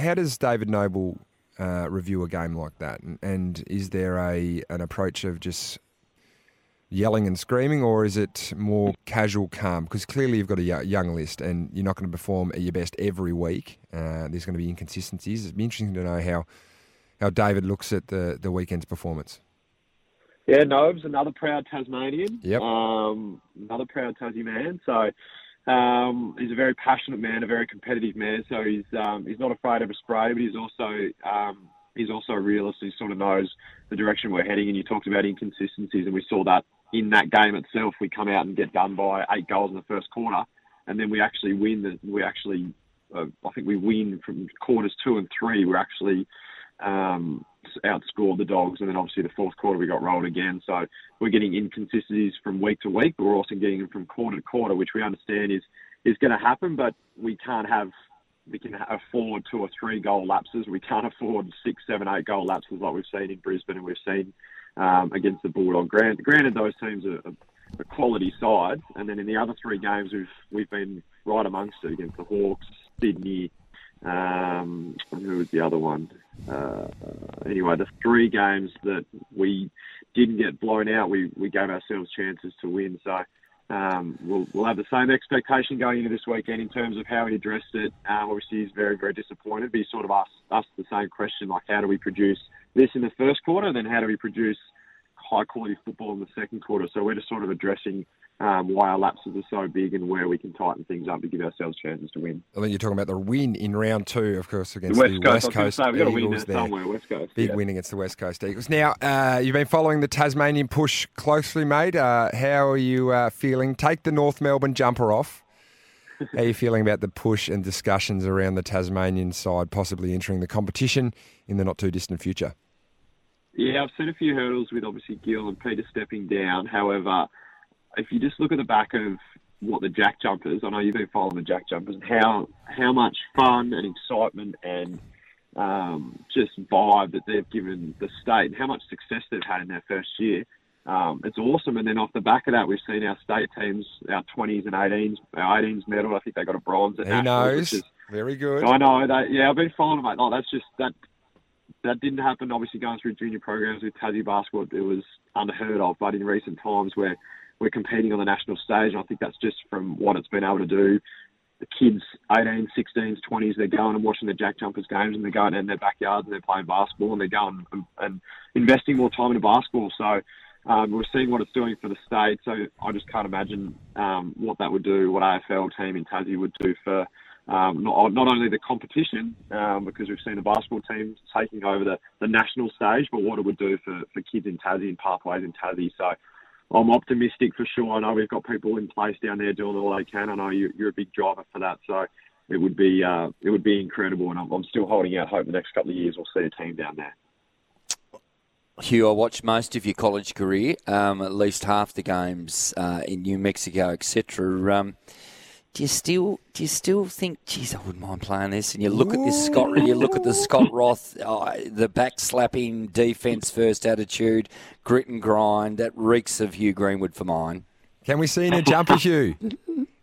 how does David Noble uh, review a game like that? And, and, is there a an approach of just yelling and screaming, or is it more casual, calm? Because clearly you've got a young list, and you're not going to perform at your best every week. Uh, there's going to be inconsistencies. It'd be interesting to know how how David looks at the the weekend's performance. Yeah, Nobes, another proud Tasmanian. Yep. Um, another proud Tassie man. So um, he's a very passionate man, a very competitive man. So he's um, he's not afraid of a spray, but he's also um, he's also a realist. He sort of knows the direction we're heading. And you talked about inconsistencies, and we saw that in that game itself. We come out and get done by eight goals in the first quarter, and then we actually win. The, we actually, uh, I think we win from quarters two and three. We're actually um, outscored the Dogs, and then obviously the fourth quarter we got rolled again. So we're getting inconsistencies from week to week, but we're also getting them from quarter to quarter, which we understand is is going to happen. But we can't have we can afford two or three goal lapses. We can't afford six, seven, eight goal lapses like we've seen in Brisbane and we've seen um, against the Bulldog. Granted, granted, those teams are, a quality side, and then in the other three games we've we've been right amongst it against the Hawks, Sydney, um, who was the other one? Uh, anyway, the three games that we didn't get blown out, we, we gave ourselves chances to win. So um, we'll, we'll have the same expectation going into this weekend in terms of how he addressed it. Um, obviously, he's very, very disappointed, but he sort of asked us the same question, like how do we produce this in the first quarter, then how do we produce high quality football in the second quarter? So we're just sort of addressing um, why our lapses are so big and where we can tighten things up to give ourselves chances to win. I think you're talking about the win in round two, of course, against the West the Coast. West Coast say, Eagles. Win there. Somewhere, West Coast. Big yeah. win against the West Coast Eagles. Now, uh, you've been following the Tasmanian push closely, mate. Uh, how are you uh, feeling? Take the North Melbourne jumper off. How are you feeling about the push and discussions around the Tasmanian side possibly entering the competition in the not too distant future? Yeah, I've seen a few hurdles with obviously Gill and Peter stepping down. However, if you just look at the back of what the Jack Jumpers, I know you've been following the Jack Jumpers, and how how much fun and excitement and um, just vibe that they've given the state, and how much success they've had in their first year. Um, it's awesome. And then off the back of that, we've seen our state teams, our 20s and 18s, our 18s medal. I think they got a bronze. At he knows. Is, Very good. I know. That, yeah, I've been following them. Oh, that's just that. That didn't happen. Obviously, going through junior programs with Tassie basketball, it was unheard of. But in recent times, where we're competing on the national stage. And I think that's just from what it's been able to do. The kids, 18, 16s, 20s, they're going and watching the Jack Jumpers games and they're going in their backyards and they're playing basketball and they're going and, and investing more time into basketball. So um, we're seeing what it's doing for the state. So I just can't imagine um, what that would do, what AFL team in Tassie would do for um, not, not only the competition, um, because we've seen the basketball teams taking over the, the national stage, but what it would do for, for kids in Tassie and pathways in Tassie. So I'm optimistic for sure. I know we've got people in place down there doing all they can. I know you, are a big driver for that, so it would be uh, it would be incredible. And I'm, still holding out hope the next couple of years we'll see a team down there. Hugh, I watched most of your college career, um, at least half the games uh, in New Mexico, etc. do you still do you still think, geez, I wouldn't mind playing this? And you look at this Scott, you look at the Scott Roth, uh, the back slapping defence first attitude, grit and grind that reeks of Hugh Greenwood for mine. Can we see in a jumper, [LAUGHS] Hugh?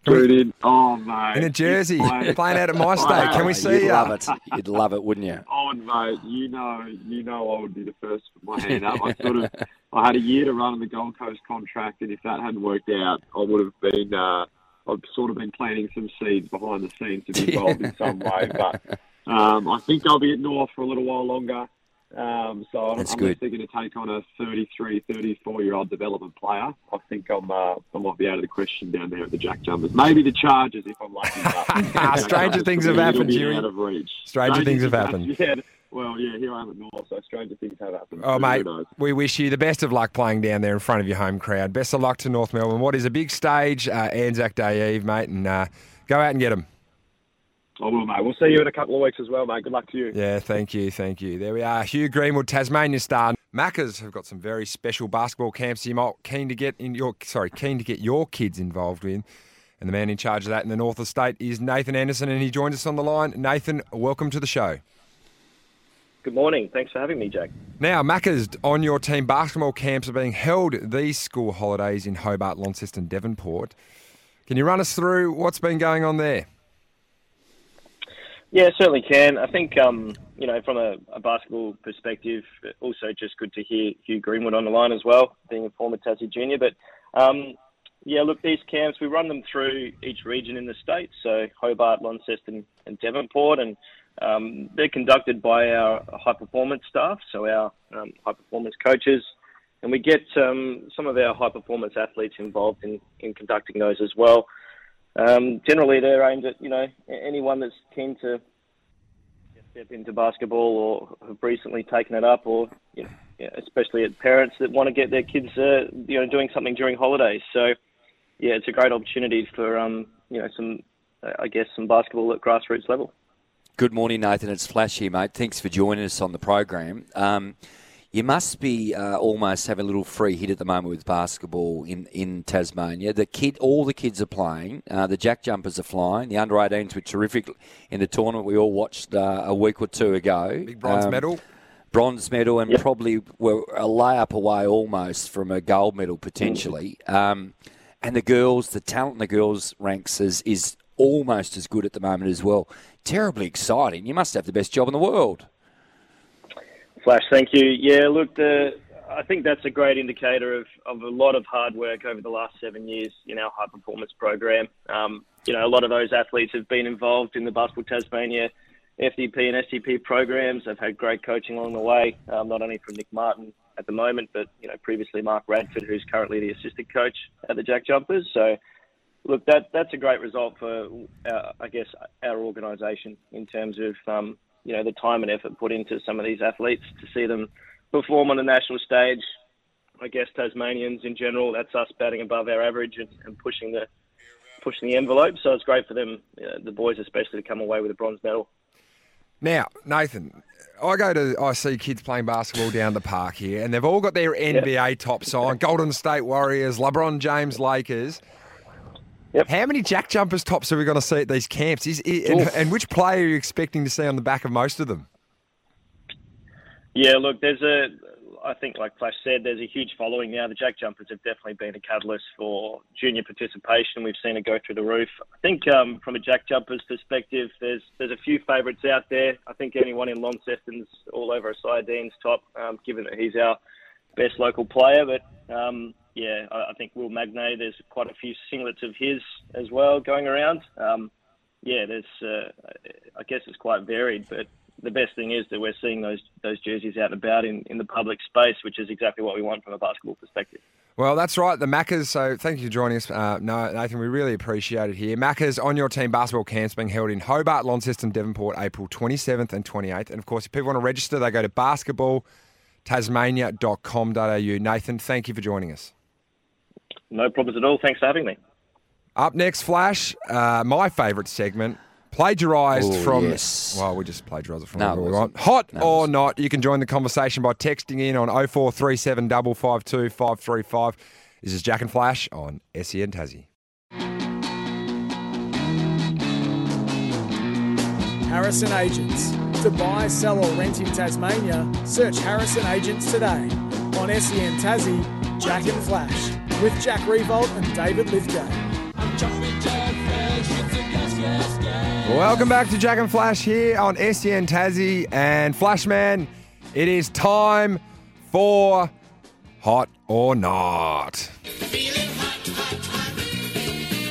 Dude, in, oh mate, in a jersey, playing, playing out at my state. Can we see You'd love it. You'd love it, wouldn't you? Oh mate, you know, you know, I would be the first to put my hand up. I sort of, I had a year to run on the Gold Coast contract, and if that hadn't worked out, I would have been. Uh, I've sort of been planting some seeds behind the scenes to be [LAUGHS] involved in some way. But um, I think I'll be at North for a little while longer. Um, so I'm, I'm going to take on a 33, 34 year old development player. I think I'm, uh, I might be out of the question down there at the Jack Jumpers. Maybe the Chargers if I'm lucky. But, [LAUGHS] stranger things have happened, Stranger, stranger things have happened. Yeah, well, yeah, here I am at North, so stranger things have happened. Oh, mate, we wish you the best of luck playing down there in front of your home crowd. Best of luck to North Melbourne. What is a big stage, uh, Anzac Day Eve, mate, and uh, go out and get them. I will, mate. We'll see you in a couple of weeks as well, mate. Good luck to you. Yeah, thank you, thank you. There we are. Hugh Greenwood, Tasmania star. Maccas have got some very special basketball camps you might keen to get in your sorry, keen to get your kids involved in. And the man in charge of that in the north of state is Nathan Anderson, and he joins us on the line. Nathan, welcome to the show. Good morning. Thanks for having me, Jack. Now, Maccas on your team basketball camps are being held these school holidays in Hobart, Launceston, Devonport. Can you run us through what's been going on there? Yeah, certainly can. I think, um, you know, from a, a, basketball perspective, also just good to hear Hugh Greenwood on the line as well, being a former Tassie junior. But um, yeah, look, these camps we run them through each region in the state, so Hobart, Launceston, and Devonport, and um, they're conducted by our high performance staff, so our um, high performance coaches, and we get um, some of our high performance athletes involved in, in conducting those as well. Um, generally, they're aimed at you know anyone that's keen to step into basketball or have recently taken it up, or you know, especially at parents that want to get their kids uh, you know doing something during holidays. So yeah, it's a great opportunity for um, you know some I guess some basketball at grassroots level. Good morning, Nathan. It's Flash here, mate. Thanks for joining us on the program. Um, you must be uh, almost having a little free hit at the moment with basketball in, in Tasmania. The kid, all the kids are playing. Uh, the jack jumpers are flying. The under 18s were terrific in the tournament we all watched uh, a week or two ago. Big bronze um, medal. Bronze medal, and yep. probably were a layup away almost from a gold medal potentially. Mm. Um, and the girls, the talent in the girls' ranks is, is almost as good at the moment as well. Terribly exciting. You must have the best job in the world. Flash, thank you. Yeah, look, the, I think that's a great indicator of, of a lot of hard work over the last seven years in our high performance program. Um, you know, a lot of those athletes have been involved in the Basketball Tasmania FDP and STP programs. They've had great coaching along the way, um, not only from Nick Martin at the moment, but you know previously Mark Radford, who's currently the assistant coach at the Jack Jumpers. So, look, that that's a great result for, uh, I guess, our organisation in terms of um, you know the time and effort put into some of these athletes to see them perform on the national stage. I guess Tasmanians in general, that's us batting above our average and, and pushing the pushing the envelope. So it's great for them, uh, the boys especially, to come away with a bronze medal. Now, Nathan, I go to I see kids playing basketball down the park here, and they've all got their NBA yep. tops on: Golden State Warriors, LeBron James Lakers. Yep. How many jack jumpers tops are we going to see at these camps? Is, and, and, which player are you expecting to see on the back of most of them? Yeah, look, there's a, I think, like Flash said, there's a huge following now. The jack jumpers have definitely been a catalyst for junior participation. We've seen it go through the roof. I think um, from a jack jumpers perspective, there's there's a few favourites out there. I think anyone in Launceston's all over a Dean's top, um, given that he's our best local player. But um, yeah, I, I think Will Magnay. There's quite a few singlets of his as well going around. Um, yeah, there's. Uh, I guess it's quite varied, but the best thing is that we're seeing those those jerseys out and about in, in the public space, which is exactly what we want from a basketball perspective. Well, that's right, the Maccas. So thank you for joining us, uh, Nathan. We really appreciate it here. Maccas on your team basketball camps being held in Hobart, Launceston, Devonport, April 27th and 28th. And of course, if people want to register, they go to basketballtasmania.com.au. Nathan, thank you for joining us. No problems at all. Thanks for having me. Up next, Flash, uh, my favourite segment. Plagiarised Ooh, from. Yes. Well, we just plagiarised it from no, we want. Hot no, or not, you can join the conversation by texting in on 0437 552 535. This is Jack and Flash on SEN Tassie. Harrison Agents. To buy, sell, or rent in Tasmania, search Harrison Agents today on SEN Tassie, Jack and Flash with Jack Riewoldt and David Lithgow. Welcome back to Jack and Flash here on SEN Tassie and Flashman. It is time for Hot or Not.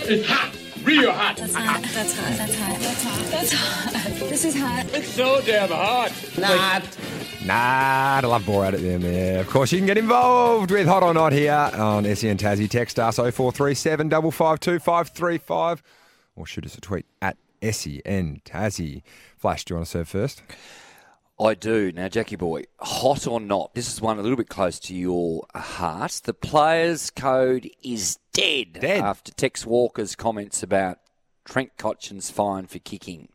It's hot, real hot. That's hot. That's hot. That's hot. That's hot. That's hot. This is hot. It's so damn hot. Not. Nah, I love bore at them there. Of course, you can get involved with Hot or Not here on SEN Tassie. Text us 0437 552 535 or shoot us a tweet at SEN Tassie. Flash, do you want to serve first? I do. Now, Jackie boy, hot or not, this is one a little bit close to your heart. The players' code is dead, dead. after Tex Walker's comments about Trent Cotchin's fine for kicking.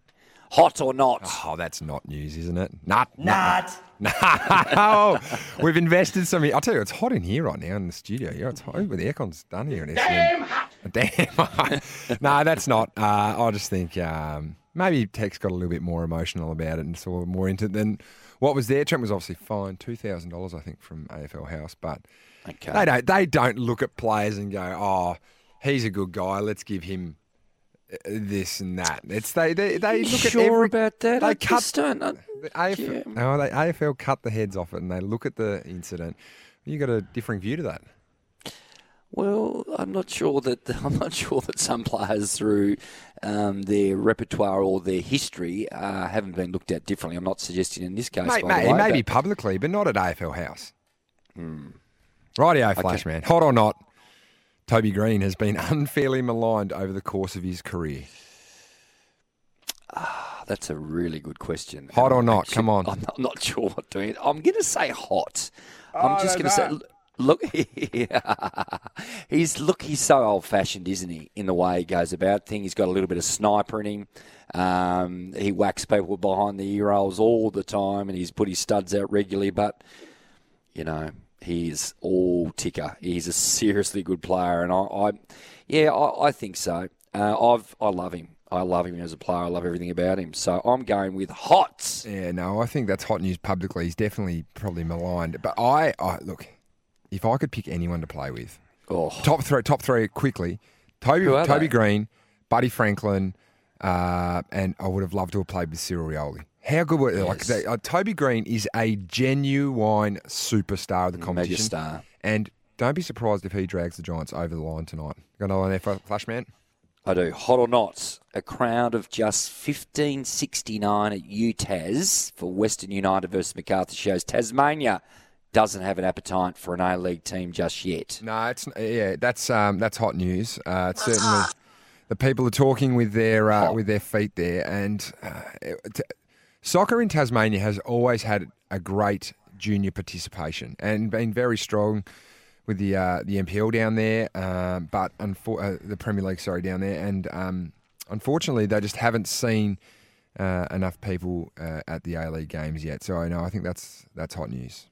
Hot or not? Oh, that's not news, isn't it? Not. Not. [LAUGHS] No. We've invested some. I'll tell you, it's hot in here right now in the studio. Yeah, it's hot. The aircon's done here. In Damn hot. [LAUGHS] Damn hot. no, that's not. Uh, I just think um, maybe Tex got a little bit more emotional about it and saw more into it than what was there. Trent was obviously fined two thousand dollars, I think, from AFL House, but okay. they don't. They don't look at players and go, "Oh, he's a good guy. Let's give him." uh, This and that. It's they they, they look sure at every, about that? They I cut just don't. I- the AFL, no, they, AFL cut the heads off it and they look at the incident. You got a differing view to that. Well, I'm not sure that [LAUGHS] I'm not sure that some players through um, their repertoire or their history uh, haven't been looked at differently. I'm not suggesting in this case. Mate, by mate, the it way, may be but- publicly, but not at AFL House. Hmm. Rightio, Okay. Flashman. Hot or not, Toby Greene has been [LAUGHS] unfairly maligned over the course of his career. Ah, That's a really good question. Hot or not? actually- Come on. I'm [LAUGHS] not, I'm not sure what doing. I'm going to say hot. Oh, I'm just going to say. Look, [LAUGHS] he's look. He's so old-fashioned, isn't he? In the way he goes about things, he's got a little bit of sniper in him. Um, he whacks people behind the ear holes all the time, and he's put his studs out regularly. But you know, he's all ticker. He's a seriously good player, and I, I yeah, I, I think so. Uh, I've I love him. I love him as a player. I love everything about him. So I'm going with hot. Yeah, no, I think that's hot news publicly. He's definitely probably maligned. But I, I look, if I could pick anyone to play with, Oh. top three, top three quickly. Toby, Toby they? Greene, Buddy Franklin, uh, and I would have loved to have played with Cyril Rioli. How good were like they, uh, Toby Greene is a genuine superstar of the competition. Megastar. And don't be surprised if he drags the Giants over the line tonight. Got another one there for Flashman? I do. Hot or not, a crowd of just 1569 at UTAS for Western United versus Macarthur shows Tasmania doesn't have an appetite for an A-League team just yet. No, it's yeah, that's um, that's hot news. Uh, it's certainly the people are talking with their uh, with their feet there, and uh, it- soccer in Tasmania has always had a great junior participation and been very strong with the uh, the NPL down there, um, but unfor- uh, the Premier League, sorry, down there, and um, unfortunately they just haven't seen uh, enough people uh, at the A League games yet. So no, I think that's that's hot news.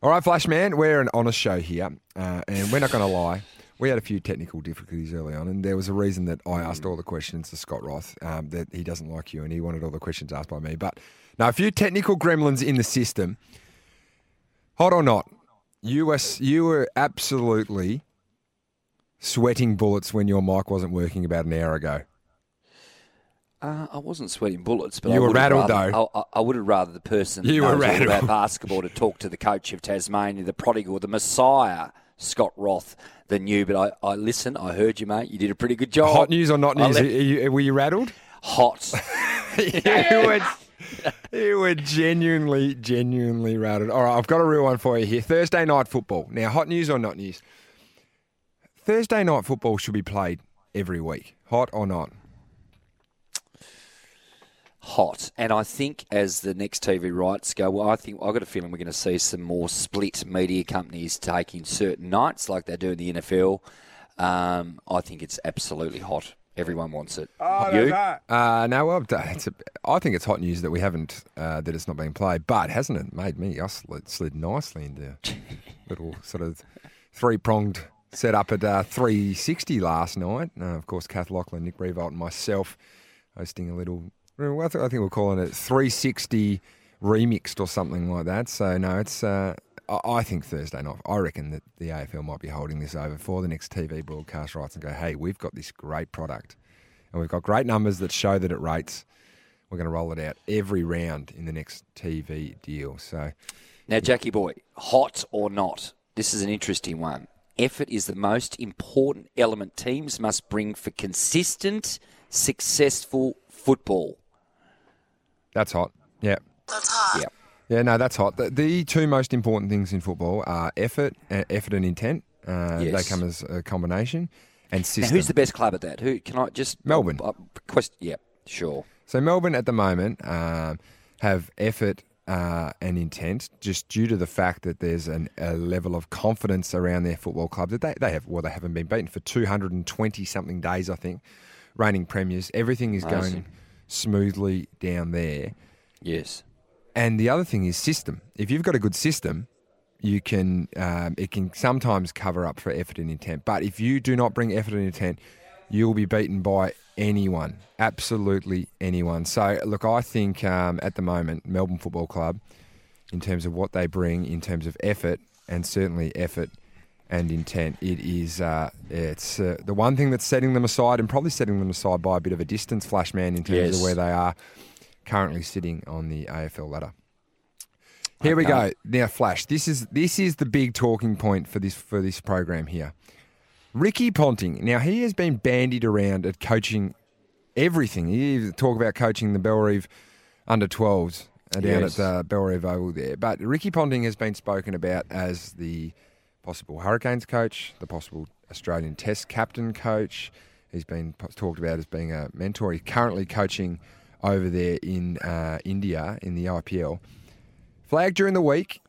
All right, Flashman, we're an honest show here, uh, and we're not going to lie. We had a few technical difficulties early on, and there was a reason that I asked all the questions to Scott Roth um, that he doesn't like you, and he wanted all the questions asked by me. But now, a few technical gremlins in the system. Hot or not, you were you were absolutely sweating bullets when your mic wasn't working about an hour ago. Uh, I wasn't sweating bullets, but You I were would have rattled, rather, though. I, I- I would have rather the person You that were rattled. about basketball to talk to the coach of Tasmania, the prodigal, the Messiah, Scott Roth, than you. But I, I listen. I heard you, mate. You did a pretty good job. Hot news or not news? let- Are you- were you rattled? hot. [LAUGHS] you were, you were genuinely, genuinely rattled. All right, I've got a real one for you here. Thursday night football. Now, hot news or not news? Thursday night football should be played every week, hot or not. Hot. And I think as the next TV rights go, well, I think I've got a feeling we're going to see some more split media companies taking certain nights like they do in the NFL. Um, I think it's absolutely hot. Everyone wants it. Oh, you? that's hot. Uh, no, well, it's a, I think it's hot news that we haven't, uh, that it's not being played. But hasn't it made me? I slid, slid nicely into [LAUGHS] little sort of three pronged setup at uh, 360 last night. Uh, of course, Kath Loughnan, Nick Riewoldt, and myself hosting a little. I, think we're calling it 360 remixed or something like that. So no, it's. Uh, I, I think Thursday night. I reckon that the AFL might be holding this over for the next TV broadcast rights and go, hey, we've got this great product, and we've got great numbers that show that it rates. We're going to roll it out every round in the next TV deal. So Now, Jackie boy, hot or not? This is an interesting one. Effort is the most important element teams must bring for consistent, successful football. That's hot. Yeah. That's hot. Yeah. Yeah, no, that's hot. The, the two most important things in football are effort, uh, effort and intent. Uh, Yes. They come as a combination, and Now, system. who's the best club at that? Who can I just Melbourne. Uh, quest, yeah, sure. So Melbourne at the moment um, have effort uh, and intent, just due to the fact that there's an, a level of confidence around their football club that they, they have. Well, they haven't been beaten for 220 something days, I think. Reigning premiers, everything is going. Smoothly down there. Yes. And the other thing is system. If you've got a good system, you can um, it can sometimes cover up for effort and intent. But if you do not bring effort and intent, you'll be beaten by anyone, absolutely anyone. So look, I think um, at the moment Melbourne Football Club, in terms of what they bring, in terms of effort, and certainly effort and intent, it is uh, it's uh, the one thing that's setting them aside, and probably setting them aside by a bit of a distance, Flash man, in terms Yes. of where they are currently sitting on the AFL ladder. Here we go. Now, Flash. This is this is the big talking point for this for this program here. Ricky Ponting. Now he has been bandied around at coaching everything. He even talk about coaching the Bellerive under 12s uh, down Yes. at uh, Bellerive Oval there. But Ricky Ponting has been spoken about as the possible Hurricanes coach, the possible Australian Test captain coach. He's been talked about as being a mentor. He's currently coaching over there in uh, India in the IPL. Flagged during the week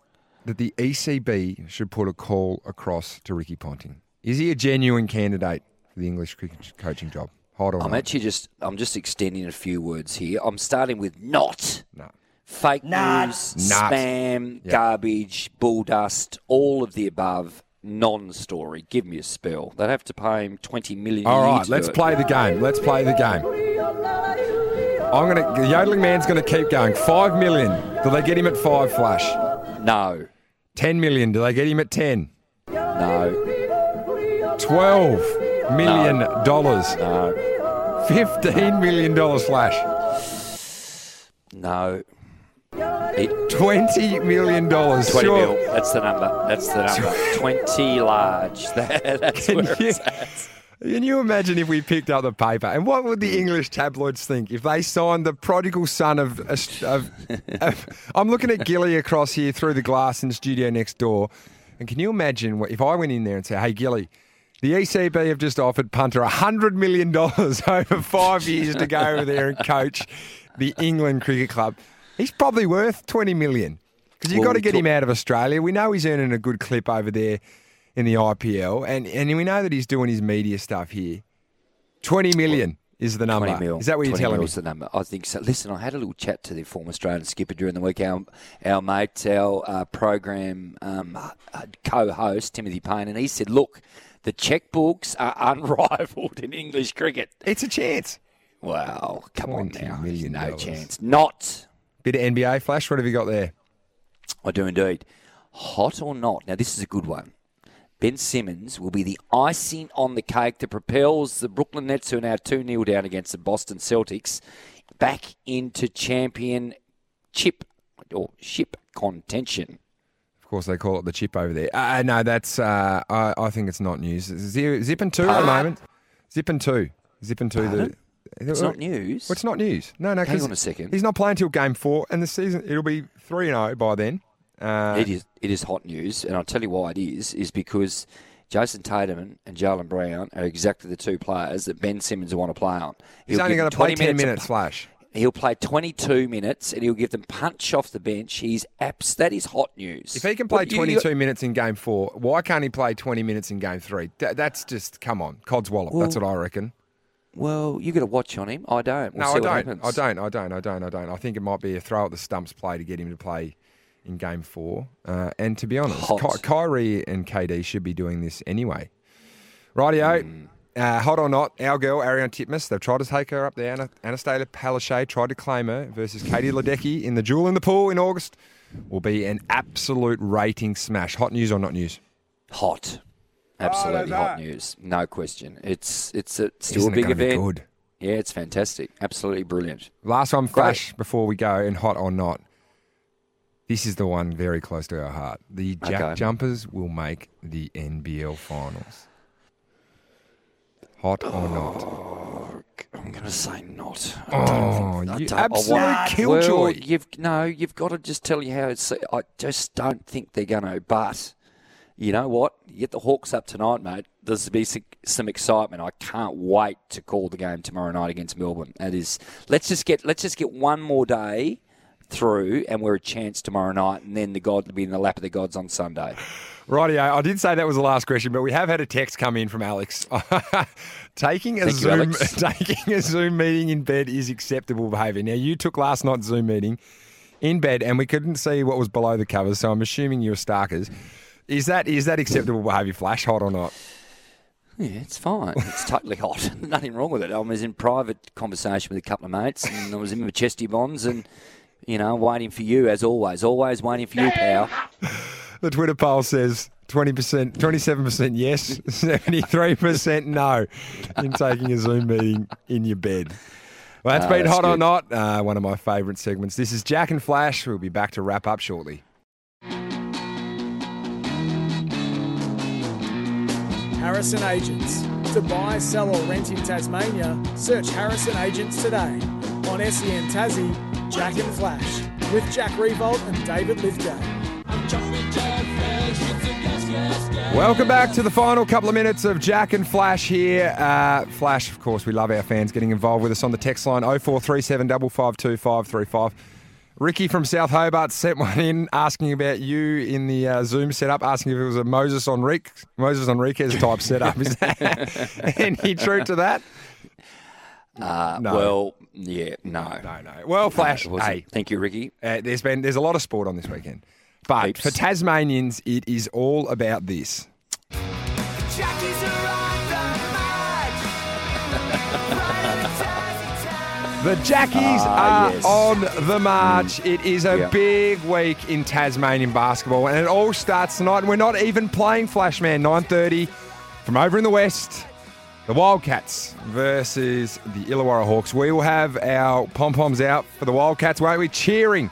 that the ECB should put a call across to Ricky Ponting. Is he a genuine candidate for the English cricket coaching job? Hold on. I'm actually just I'm just extending a few words here. I'm starting with not. No. Fake news, Not. spam, Yep. garbage, bull dust, all of the above. Non-story. Give me a spell. They'd have to pay him twenty million. All right, let's it. play the game. Let's play the game. I'm gonna. The yodeling man's gonna keep going. Five million. Do they get him at five? Flash. No. Ten million. Do they get him at ten? No. Twelve million dollars. No. Fifteen million dollars. Flash. No. Twenty million dollars. Twenty Sure. mil. That's the number. That's the number. Twenty large. [LAUGHS] That, that's Can where you- it's at. Can you imagine if we picked up the paper and what would the hmm. English tabloids think if they signed the prodigal son of? of, [LAUGHS] of I'm looking at Gilly across here through the glass in the studio next door, and can you imagine what, if I went in there and said, "Hey, Gilly, the ECB have just offered punter hundred million dollars [LAUGHS] over five years to go over there and coach the England Cricket Club." He's probably worth twenty million because you've Well, got to get talk- him out of Australia. We know he's earning a good clip over there in the IPL, and and we know that he's doing his media stuff here. Twenty million is the number. mil. Is that what you're telling me? the number. I think so. Listen, I had a little chat to the former Australian skipper during the week. Our, our mate, our uh, program um, uh, co-host, Timothy Paine, and he said, look, the checkbooks are [LAUGHS] unrivaled in English cricket. It's a chance. Wow, come on $20 now. million no chance. Not. Bit of NBA flash. What have you got there? I do indeed. Hot or not? Now, this is a good one. Ben Simmons will be the icing on the cake that propels the Brooklyn Nets, who are now 2 0 down against the Boston Celtics, back into champion chip or ship contention. Of course, they call it the chip over there. Uh, no, that's. Uh, I, I think it's not news. Zip, and two at the moment. Zip and two. Zip and two. Pardon? The, It's not news. Well, it's not news. No, no. Hang on a second. He's not playing till game four, and the season it'll be three and zero by then. Uh, it is it is hot news, and I'll tell you why it is. Is because Jayson Tatum and Jaylen Brown are exactly the two players that Ben Simmons will want to play on. He's He'll only going to play 20 ten of minutes. Flash. He'll play 22 minutes and he'll give them punch off the bench. He's abs. That is hot news. If he can play What, you- 22 minutes in game four, why can't he play 20 minutes in game three? Th- that's just, come on, Codswallop. that's what I reckon. Well, you got a watch on him. I don't. We'll no, see I don't. I don't. I don't. I don't. I don't. I think it might be a throw at the stumps play to get him to play in game four. Uh, and to be honest, Ky- Kyrie and KD should be doing this anyway. Rightio. Hmm. Uh, hot or not, our girl Ariarne Titmus, they've tried to take her up there. Ana- Annastacia Palaszczuk tried to claim her versus Katie Ledecky in the duel in the pool in August. Will be an absolute rating smash. Hot news or not news? Hot. Absolutely hot news. No question. It's it's a, still Isn't a big gonna be event. good? Yeah, it's fantastic. Absolutely brilliant. Last one, flash before we go, and hot or not. This is the one very close to our heart. The Jack Okay. Jumpers will make the NBL finals. Hot or oh, not? I'm going to say not. Oh, you I absolute want- killjoy. Well, you've no, you've got to just tell you how it's. I just don't think they're going to. But you know what? You get the Hawks up tonight, mate. There's to be some, excitement. I can't wait to call the game tomorrow night against Melbourne. That is. Let's just get. Let's just get one more day through, and we're a chance tomorrow night, and then the God will be in the lap of the gods on Sunday. Rightio. I did say that was the last question, but we have had a text come in from Alex. [LAUGHS] taking a Thank you, Zoom Alex. [LAUGHS] taking a Zoom meeting in bed is acceptable behaviour. Now you took last night's Zoom meeting in bed, and we couldn't see what was below the covers, so I'm assuming you were Starkers. Is that is that acceptable behaviour, Flash? Hot or not? Yeah, it's fine. It's totally hot. [LAUGHS] Nothing wrong with it. I was in private conversation with a couple of mates, and I was in my chesty bonds, and you know, waiting for you as always. Always waiting for you, pal. [LAUGHS] The Twitter poll says 20%, 27% yes, [LAUGHS] 73% no in taking a Zoom meeting in your bed. Well, that's Ah, been that's hot or not. Uh, one of my favourite segments. This is Jack and Flash. We'll be back to wrap up shortly. Harrison Agents. To buy, sell, or rent in Tasmania, search Harrison Agents today. On SEN Tassie, Jack and Flash. With Jack Riewoldt and David Lithgow. Welcome back to the final couple of minutes of Jack and Flash here. Uh, Flash, of course, we love our fans getting involved with us on the text line 0437 552 535. Ricky from South Hobart sent one in asking about you in the uh, Zoom setup, asking if it was a Moses Enrique, Moses Enriquez type setup. Is that [LAUGHS] any truth to that? Uh, No. Well, yeah, no. No, no. Well, Flash, it wasn't. hey. Thank you, Ricky. Uh, there's been there's a lot of sport on this weekend, but Heaps. for Tasmanians, it is all about this. [LAUGHS] The Jackies Ah, are yes. on the march. It is a Yeah. big week in Tasmanian basketball, and it all starts tonight. And we're not even playing Flashman. 9:30 from over in the west. The Wildcats versus the Illawarra Hawks. We will have our pom poms out for the Wildcats, won't we? Cheering.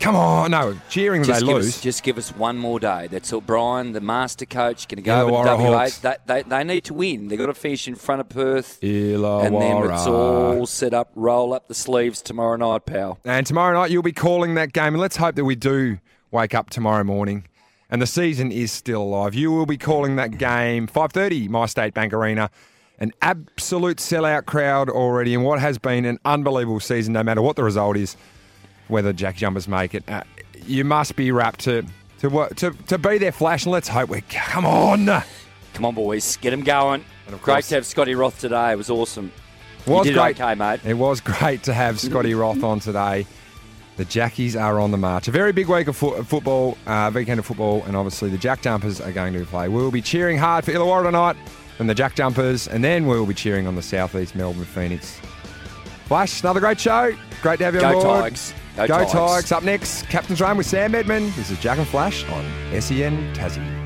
Come on, no, cheering Just they give, lose. us, just give us one more day. That's all. Brian, the master coach, going to go over to WA. They, they, they need to win. They've got to finish in front of Perth. Illawarra. And then it's all set up. Roll up the sleeves tomorrow night, pal. And tomorrow night you'll be calling that game. And let's hope that we do wake up tomorrow morning and the season is still alive. You will be calling that game 5:30 MyState Bank Arena. An absolute sellout crowd already in what has been an unbelievable season no matter what the result is whether Jack Jumpers make it. Uh, you must be wrapped to to what to, to be there flash and let's hope we come on. Come on, boys. Get them going. Great to have Scotty Roth today. It was awesome. Was you did great. okay, mate. It was great to have Scotty Roth on today. The Jackies are on the march. A very big week of fo- football, uh, weekend of football, and obviously the Jack Jumpers are going to play. We'll be cheering hard for Illawarra tonight and the Jack Jumpers, and then we'll be cheering on the Southeast Melbourne Phoenix. Flash, another great show. Great to have you on Go board. Tigers. Go Go Tigers. Up next, Captain's Run with Sam Edmund. This is Jack and Flash on SEN Tassie.